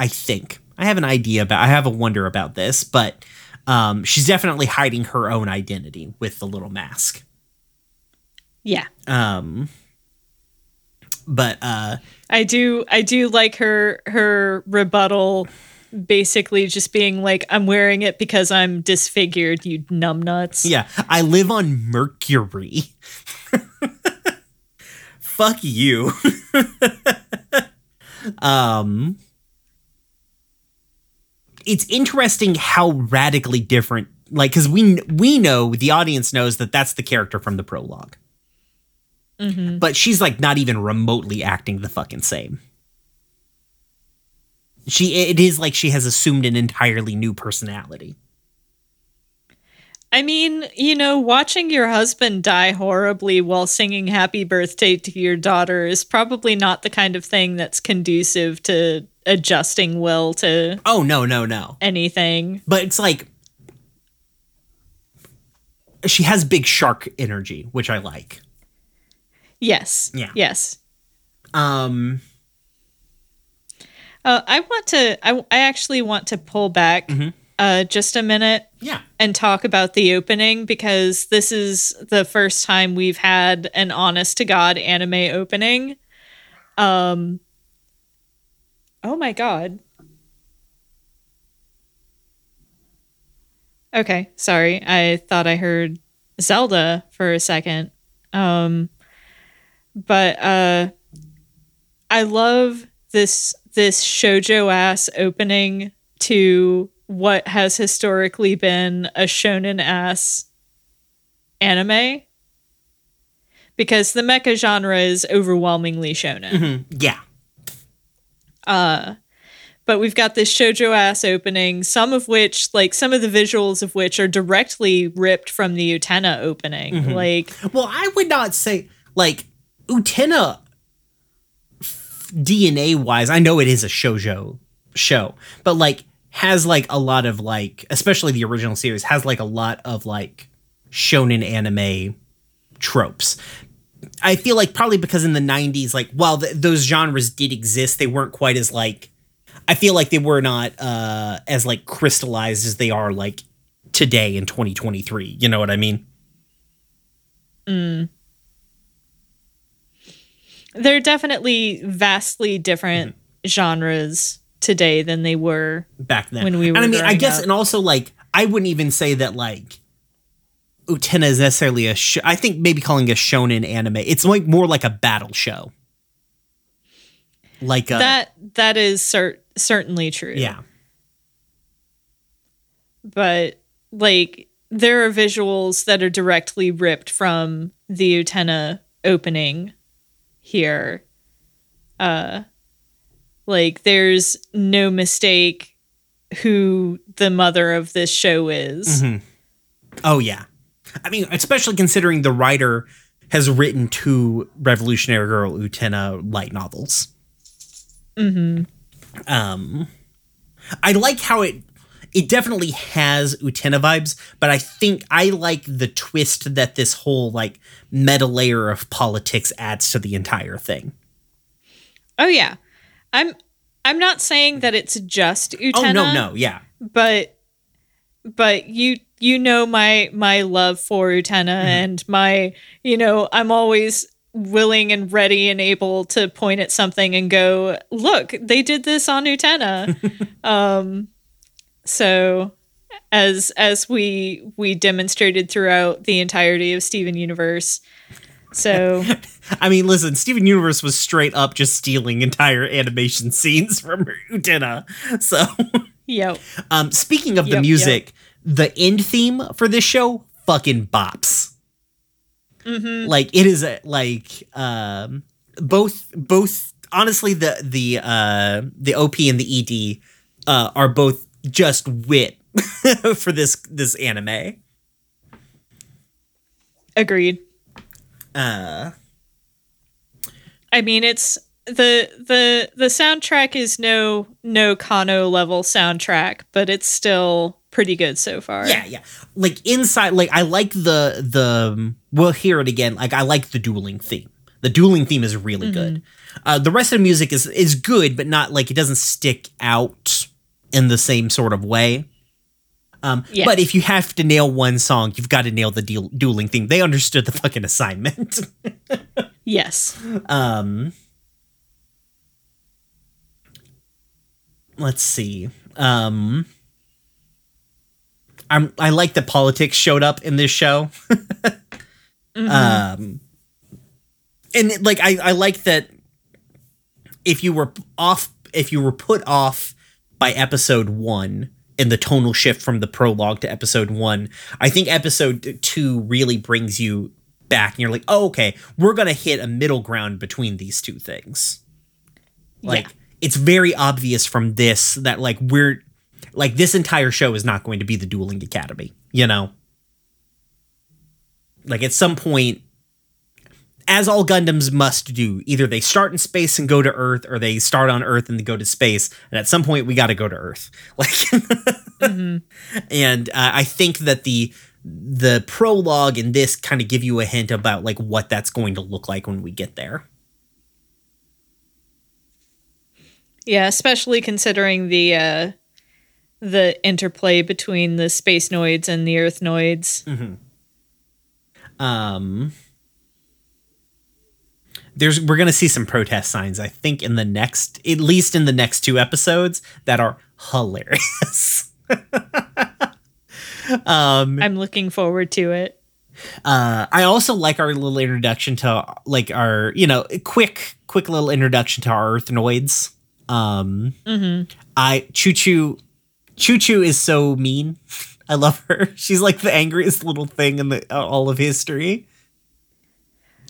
I think I have an idea about. I have a wonder about this, but um, she's definitely hiding her own identity with the little mask. Yeah. Um. But uh, I do. I do like her her rebuttal basically just being like, I'm wearing it because I'm disfigured, you numbnuts. Yeah, I live on Mercury. Fuck you. um it's interesting how radically different like cuz we we know the audience knows that that's the character from the prolog mm-hmm. But she's like not even remotely acting the fucking same she it is like she has assumed an entirely new personality. I mean, you know, watching your husband die horribly while singing happy birthday to your daughter is probably not the kind of thing that's conducive to adjusting will to Oh no, no, no. anything. But it's like she has big shark energy, which I like. Yes. Yeah. Yes. Um Uh, I want to. I, I actually want to pull back Mhm. uh, just a minute yeah. and talk about the opening because this is the first time we've had an honest to god anime opening. Um. Oh my god. Okay, sorry. I thought I heard Zelda for a second. Um but uh I love this this shojo ass opening to what has historically been a shonen ass anime because the mecha genre is overwhelmingly shonen. Mhm. Yeah. Uh but we've got this shojo ass opening, some of which like some of the visuals of which are directly ripped from the Utena opening. Mhm. Like Well, I would not say like Utena DNA wise, I know it is a shojo show, but like has like a lot of like, especially the original series has like a lot of like shonen anime tropes. I feel like probably because in the 90s, like while th- those genres did exist, they weren't quite as like, I feel like they were not uh as like crystallized as they are like today in 2023. You know what I mean? Mm. They're definitely vastly different mm-hmm. genres today than they were. back then. When we were. and I mean, I guess, up. and also like, I wouldn't even say that like Utena is necessarily a. Sh- I think maybe calling it a shonen anime. It's like more like a battle show. Like a that that is cer- certainly true. yeah, But like there are visuals that are directly ripped from the Utena opening here. Uh Like there's no mistake who the mother of this show is. Mm-hmm. Oh yeah. I mean, especially considering the writer has written two Revolutionary Girl Utena light novels. Mm-hmm. Um, I like how it it definitely has Utena vibes, but I think I like the twist that this whole like meta layer of politics adds to the entire thing. Oh yeah. I'm I'm not saying that it's just Utena. Oh no, no, yeah. But but you you know my my love for Utena mm-hmm. and my you know I'm always willing and ready and able to point at something and go look they did this on Utena um so as as we we demonstrated throughout the entirety of Steven Universe so I mean listen Steven Universe was straight up just stealing entire animation scenes from Utena so Yep. Um, speaking of yep, the music, yep. the end theme for this show fucking bops. Mm-hmm. Like it is a, like um, both both honestly the the uh, the OP and the ED uh, are both just wit for this this anime. Agreed. Uh I mean it's the the the soundtrack is no no Kanno level soundtrack, but it's still pretty good so far. Yeah, yeah. Like inside, like I like the the we'll hear it again. Like I like the dueling theme. The dueling theme is really mm-hmm. good. Uh, the rest of the music is is good, but not like it doesn't stick out in the same sort of way. Um, yeah. But if you have to nail one song, you've got to nail the du- dueling theme. They understood the fucking assignment. yes. Um. let's see. Um, I'm I like that politics showed up in this show. mm-hmm. Um, and like I I like that if you were off if you were put off by episode one and the tonal shift from the prologue to episode one, I think episode two really brings you back, and you're like, oh okay, we're gonna hit a middle ground between these two things. Like. Yeah it's very obvious from this that like we're like this entire show is not going to be the dueling academy you know like at some point as all gundams must do either they start in space and go to earth or they start on earth and they go to space and at some point we got to go to earth like mm-hmm. and uh, i think that the the prologue in this kind of give you a hint about like what that's going to look like when we get there Yeah, especially considering the uh, the interplay between the space noids and the earth noids. Mm-hmm. Um, there's we're gonna see some protest signs. I think in the next, at least in the next two episodes, that are hilarious. um, I'm looking forward to it. Uh, I also like our little introduction to like our you know quick quick little introduction to our Earthnoids. Um, mm-hmm. I Chuchu, Choo Choo is so mean. I love her. She's like the angriest little thing in the all of history.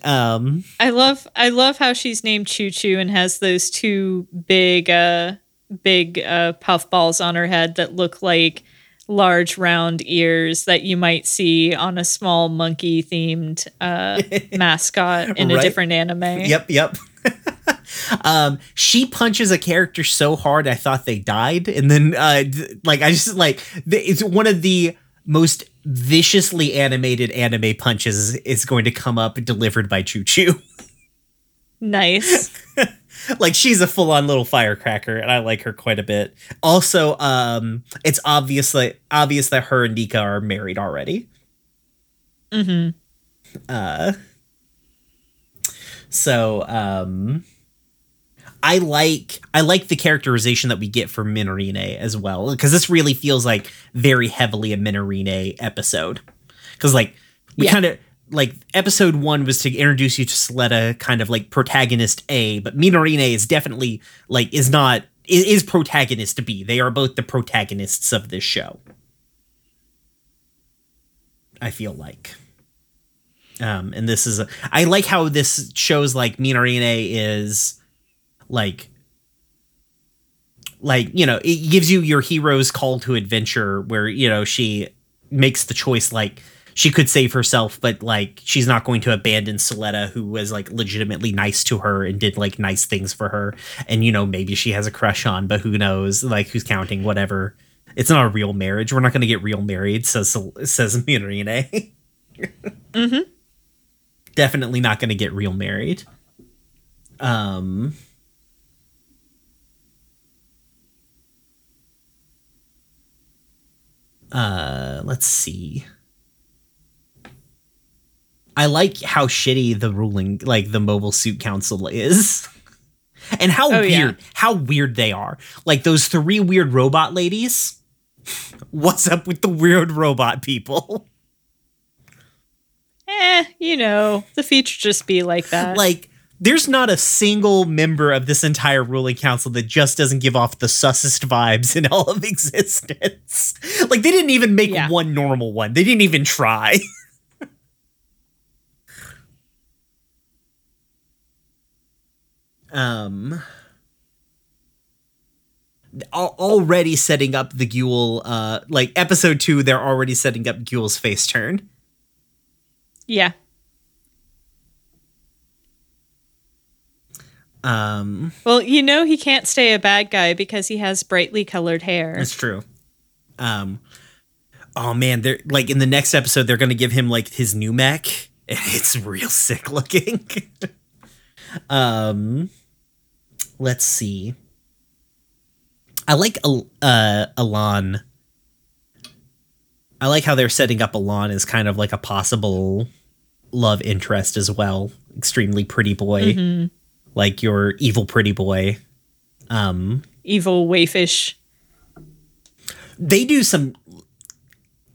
Um, I love I love how she's named Chuchu and has those two big uh big uh puffballs on her head that look like large round ears that you might see on a small monkey themed uh mascot in right? a different anime. Yep, yep. um, she punches a character so hard I thought they died, and then uh, like I just like it's one of the most viciously animated anime punches is going to come up delivered by Chuchu. Nice. like she's a full-on little firecracker and I like her quite a bit. Also, um it's obviously obvious that her and Nika are married already. Mhm. Uh so um I like I like the characterization that we get for Miorine as well because this really feels like very heavily a Miorine episode. Because like we yeah. kind of like episode one was to introduce you to Suletta kind of like protagonist A but Miorine is definitely like is not is protagonist B. They are both the protagonists of this show. I feel like. Um and this is a, I like how this shows like Miorine is like like you know it gives you your hero's call to adventure where you know she makes the choice like she could save herself but like she's not going to abandon Suletta who was like legitimately nice to her and did like nice things for her. And you know maybe she has a crush on but who knows like who's counting whatever. It's not a real marriage. We're not going to get real married says says Miorine mm-hmm. definitely not going to get real married. Um uh let's see. I like how shitty the ruling like the mobile suit council is. And how Oh, weird yeah. how weird they are. Like those three weird robot ladies. What's up with the weird robot people? Eh, you know, the future just be like that. like there's not a single member of this entire ruling council that just doesn't give off the sussest vibes in all of existence. like they didn't even make Yeah. one normal one. They didn't even try. um already setting up the Guel uh like episode 2 they're already setting up Guel's face turn. yeah. Um Well, you know he can't stay a bad guy because he has brightly colored hair. That's true. Um, oh man, they're like in the next episode they're gonna give him like his new mech, and it's real sick looking. um, let's see. I like uh Alon. I like how they're setting up Alon as kind of like a possible love interest as well. Extremely pretty boy, like your evil pretty boy. Um, Evil wayfish. they do some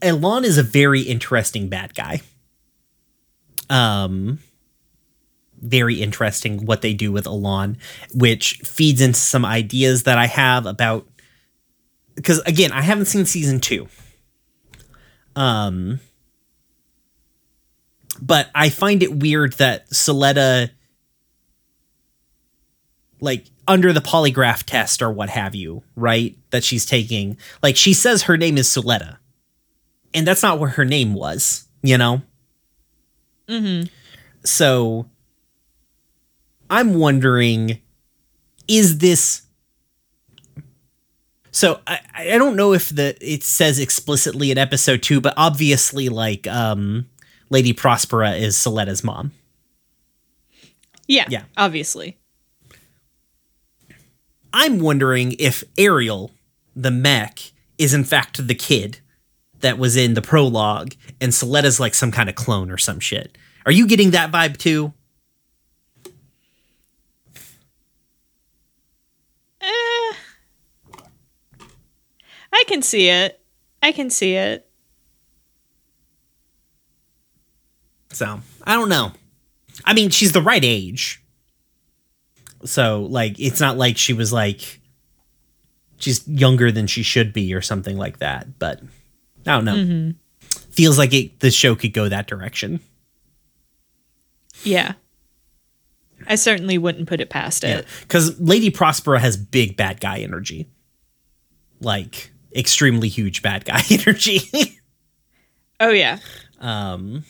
Elon is a very interesting bad guy. Um very interesting what they do with Elon, which feeds into some ideas that I have about because again, I haven't seen season 2. Um but I find it weird that Suletta like under the polygraph test or what have you, right? That she's taking. Like she says her name is Suletta. And that's not what her name was, you know? Mm-hmm. So I'm wondering is this so I, I don't know if the it says explicitly in episode two, but obviously like um Lady Prospera is Suletta's mom. Yeah. Yeah. Obviously. I'm wondering if Aerial, the mech, is in fact the kid that was in the prologue, and Suletta's like some kind of clone or some shit. Are you getting that vibe too? Eh. I can see it. I can see it. So I don't know. I mean, she's the right age. So like, it's not like she was like she's younger than she should be or something like that. But I don't know. Feels like it, the show could go that direction. Yeah. I certainly wouldn't put it past it. Because Lady Prospera has big bad guy energy. Like extremely huge bad guy energy. Oh yeah. um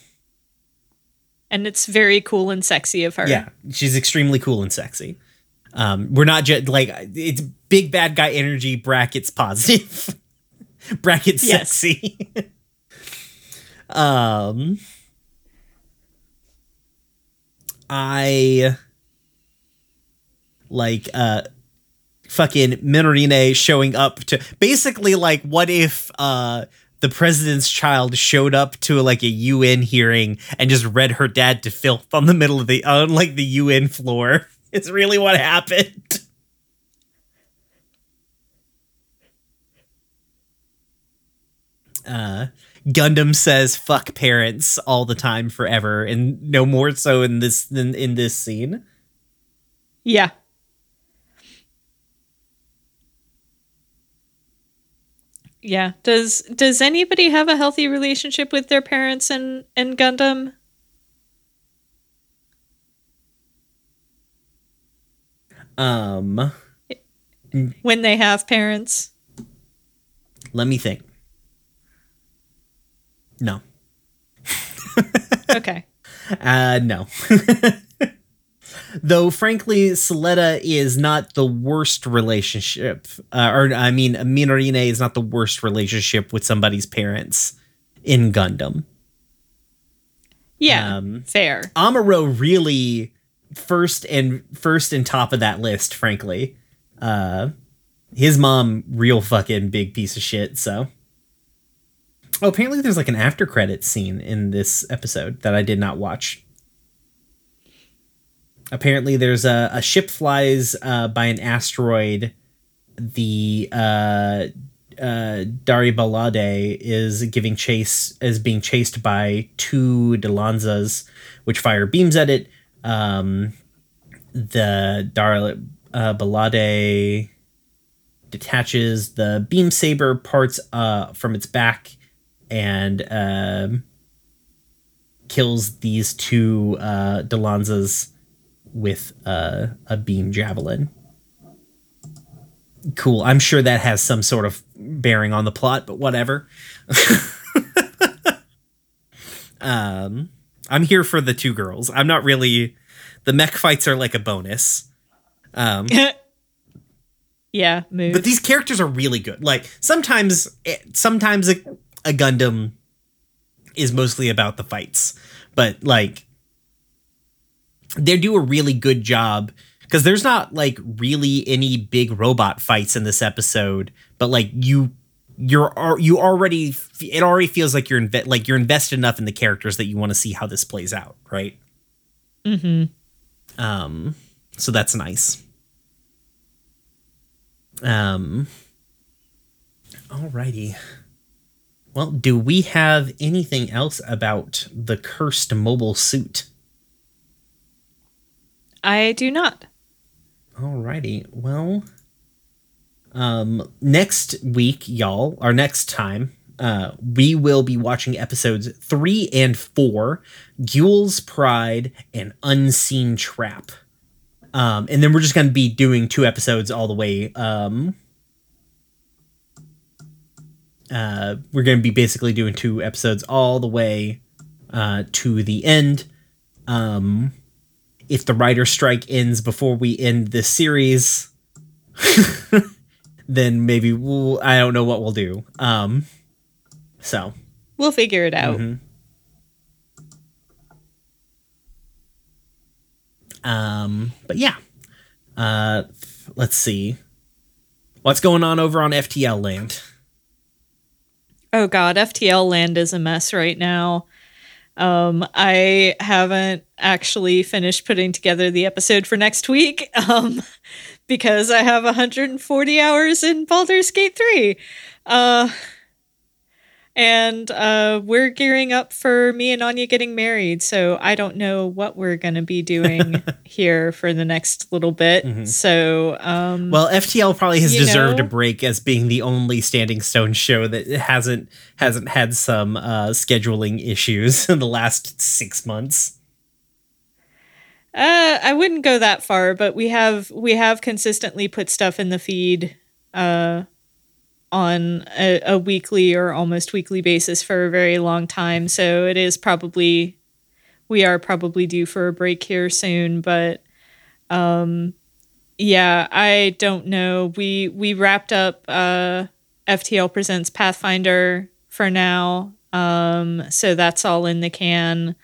And it's very cool and sexy of her. yeah, she's extremely cool and sexy. Um we're not just like it's big bad guy energy brackets positive. brackets Yes. sexy. um I like uh fucking Miorine showing up to basically like what if uh the president's child showed up to like a UN hearing and just read her dad to filth on the middle of the on like the UN floor. It's really what happened. Uh Gundam says fuck parents all the time forever and no more so in this than in this scene. Yeah. Yeah. Does does anybody have a healthy relationship with their parents and and Gundam? Um when they have parents. Let me think. No. Okay. Uh, no. Though, frankly, Suletta is not the worst relationship, uh, or I mean, Miorine is not the worst relationship with somebody's parents in Gundam. Yeah. Um, fair. Amuro really first and first and top of that list, frankly. Uh, his mom, real fucking big piece of shit. So, oh, apparently there's like an after credit scene in this episode that I did not watch. Apparently, there's a, a ship flies uh, by an asteroid. The uh, uh, Darilbalde is giving chase is being chased by two Dilanzas, which fire beams at it. Um, the Dar uh, Balade detaches the beam saber parts uh, from its back and um kills these two uh, Dilanzas with uh, a beam javelin. Cool. I'm sure that has some sort of bearing on the plot, but whatever. um, I'm here for the two girls. I'm not really. The mech fights are like a bonus. Um, yeah, mood. but these characters are really good. Like sometimes, it, sometimes a, a Gundam is mostly about the fights, but like they do a really good job because there's not like really any big robot fights in this episode, but like you you're you already it already feels like you're inve- like you're invested enough in the characters that you want to see how this plays out, right? mm-hmm. Um, so that's nice. Um, alrighty. Well, do we have anything else about the cursed mobile suit? I do not. Alrighty. Well, um, next week, y'all, or next time, uh, we will be watching episodes three and four, Guel's Pride and Unseen Trap. Um, and then we're just going to be doing two episodes all the way. Um, uh, we're going to be basically doing two episodes all the way uh, to the end. Um, if the writer strike ends before we end this series, then maybe we'll, I don't know what we'll do. Um, so We'll figure it out. Mhm. Um, but yeah. Uh, let's see. What's going on over on FTL land? Oh god, FTL land is a mess right now. Um, I haven't actually finished putting together the episode for next week um, because I have 140 hours in Baldur's Gate 3. Uh, and uh, we're gearing up for me and Anya getting married, so I don't know what we're going to be doing here for the next little bit. So, um, Well, FTL probably has deserved know- a break as being the only Standing Stone show that hasn't hasn't had some uh, scheduling issues in the last six months. Uh, I wouldn't go that far, but we have we have consistently put stuff in the feed uh, on a, a weekly or almost weekly basis for a very long time. So it is probably we are probably due for a break here soon. But um, yeah, I don't know. We we wrapped up uh, FTL presents Pathfinder for now. Um, so that's all in the can.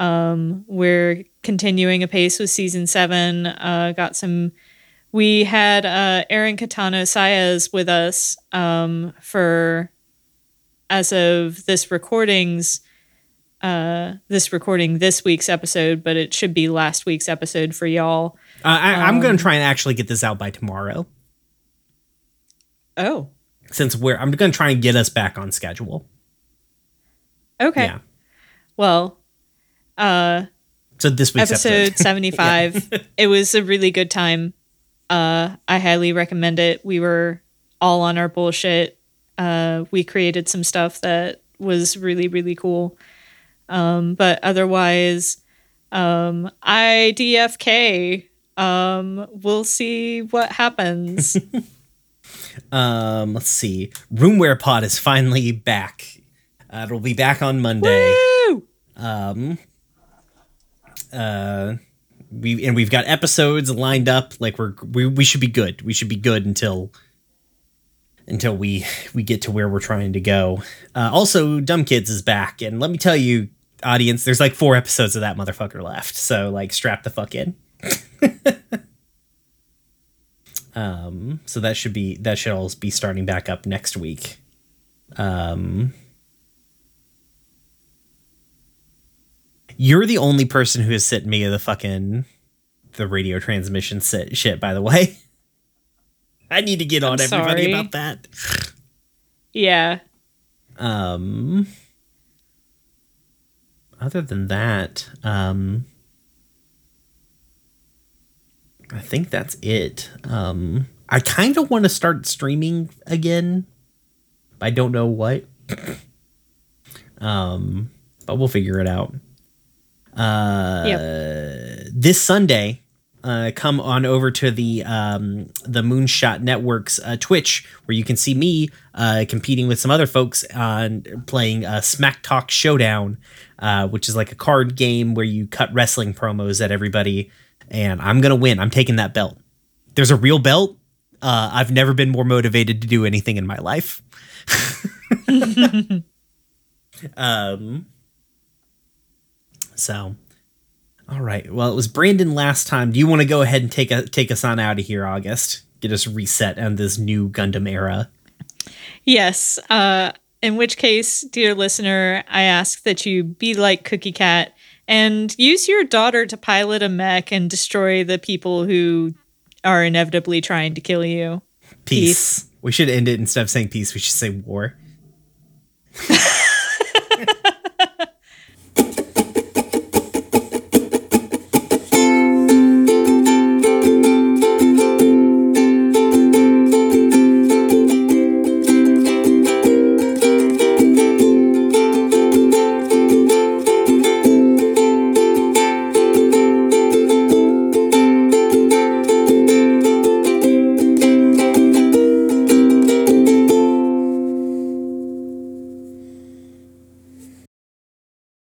Um, we're continuing apace with season seven. Uh, got some. We had uh, Aaron Catano Saez with us um, for, as of this recordings, uh, this recording this week's episode, but it should be last week's episode for y'all. Uh, I, I'm Um, going to try and actually get this out by tomorrow, Oh, since we're I'm going to try and get us back on schedule. okay. Yeah. Well, uh, So this week's episode episode. 75 it was a really good time uh i highly recommend it we were all on our bullshit uh we created some stuff that was really really cool um but otherwise um idfk Um, we'll see what happens. Um, let's see. Room Where Pod is finally back. Uh, it'll be back on Monday. Woo! Um, uh, we and we've got episodes lined up. Like we're we, we should be good. We should be good until until we we get to where we're trying to go. Uh, also, Dumb Kids is back, and let me tell you, audience, there's like four episodes of that motherfucker left. So like, strap the fuck in. um, so that should be that should all be starting back up next week. Um. You're the only person who has sent me the fucking the radio transmission sit shit. By the way, I need to get on I'm everybody sorry. about that. Yeah. Um. Other than that, um, I think that's it. Um, I kind of want to start streaming again. I don't know what. um, but we'll figure it out. Uh, this Sunday, uh, come on over to the um, the Moonshot Network's uh, Twitch, where you can see me uh, competing with some other folks on playing uh, Smack Talk Showdown, uh, which is like a card game where you cut wrestling promos at everybody, and I'm gonna win. I'm taking that belt. There's a real belt. Uh, I've never been more motivated to do anything in my life. um. So, all right. Well, it was Brandon last time. Do you want to go ahead and take a take us on out of here, August? Get us reset on this new Gundam era. Yes. Uh, in which case, dear listener, I ask that you be like Cookie Cat and use your daughter to pilot a mech and destroy the people who are inevitably trying to kill you. Peace. We should end it instead of saying peace. We should say war.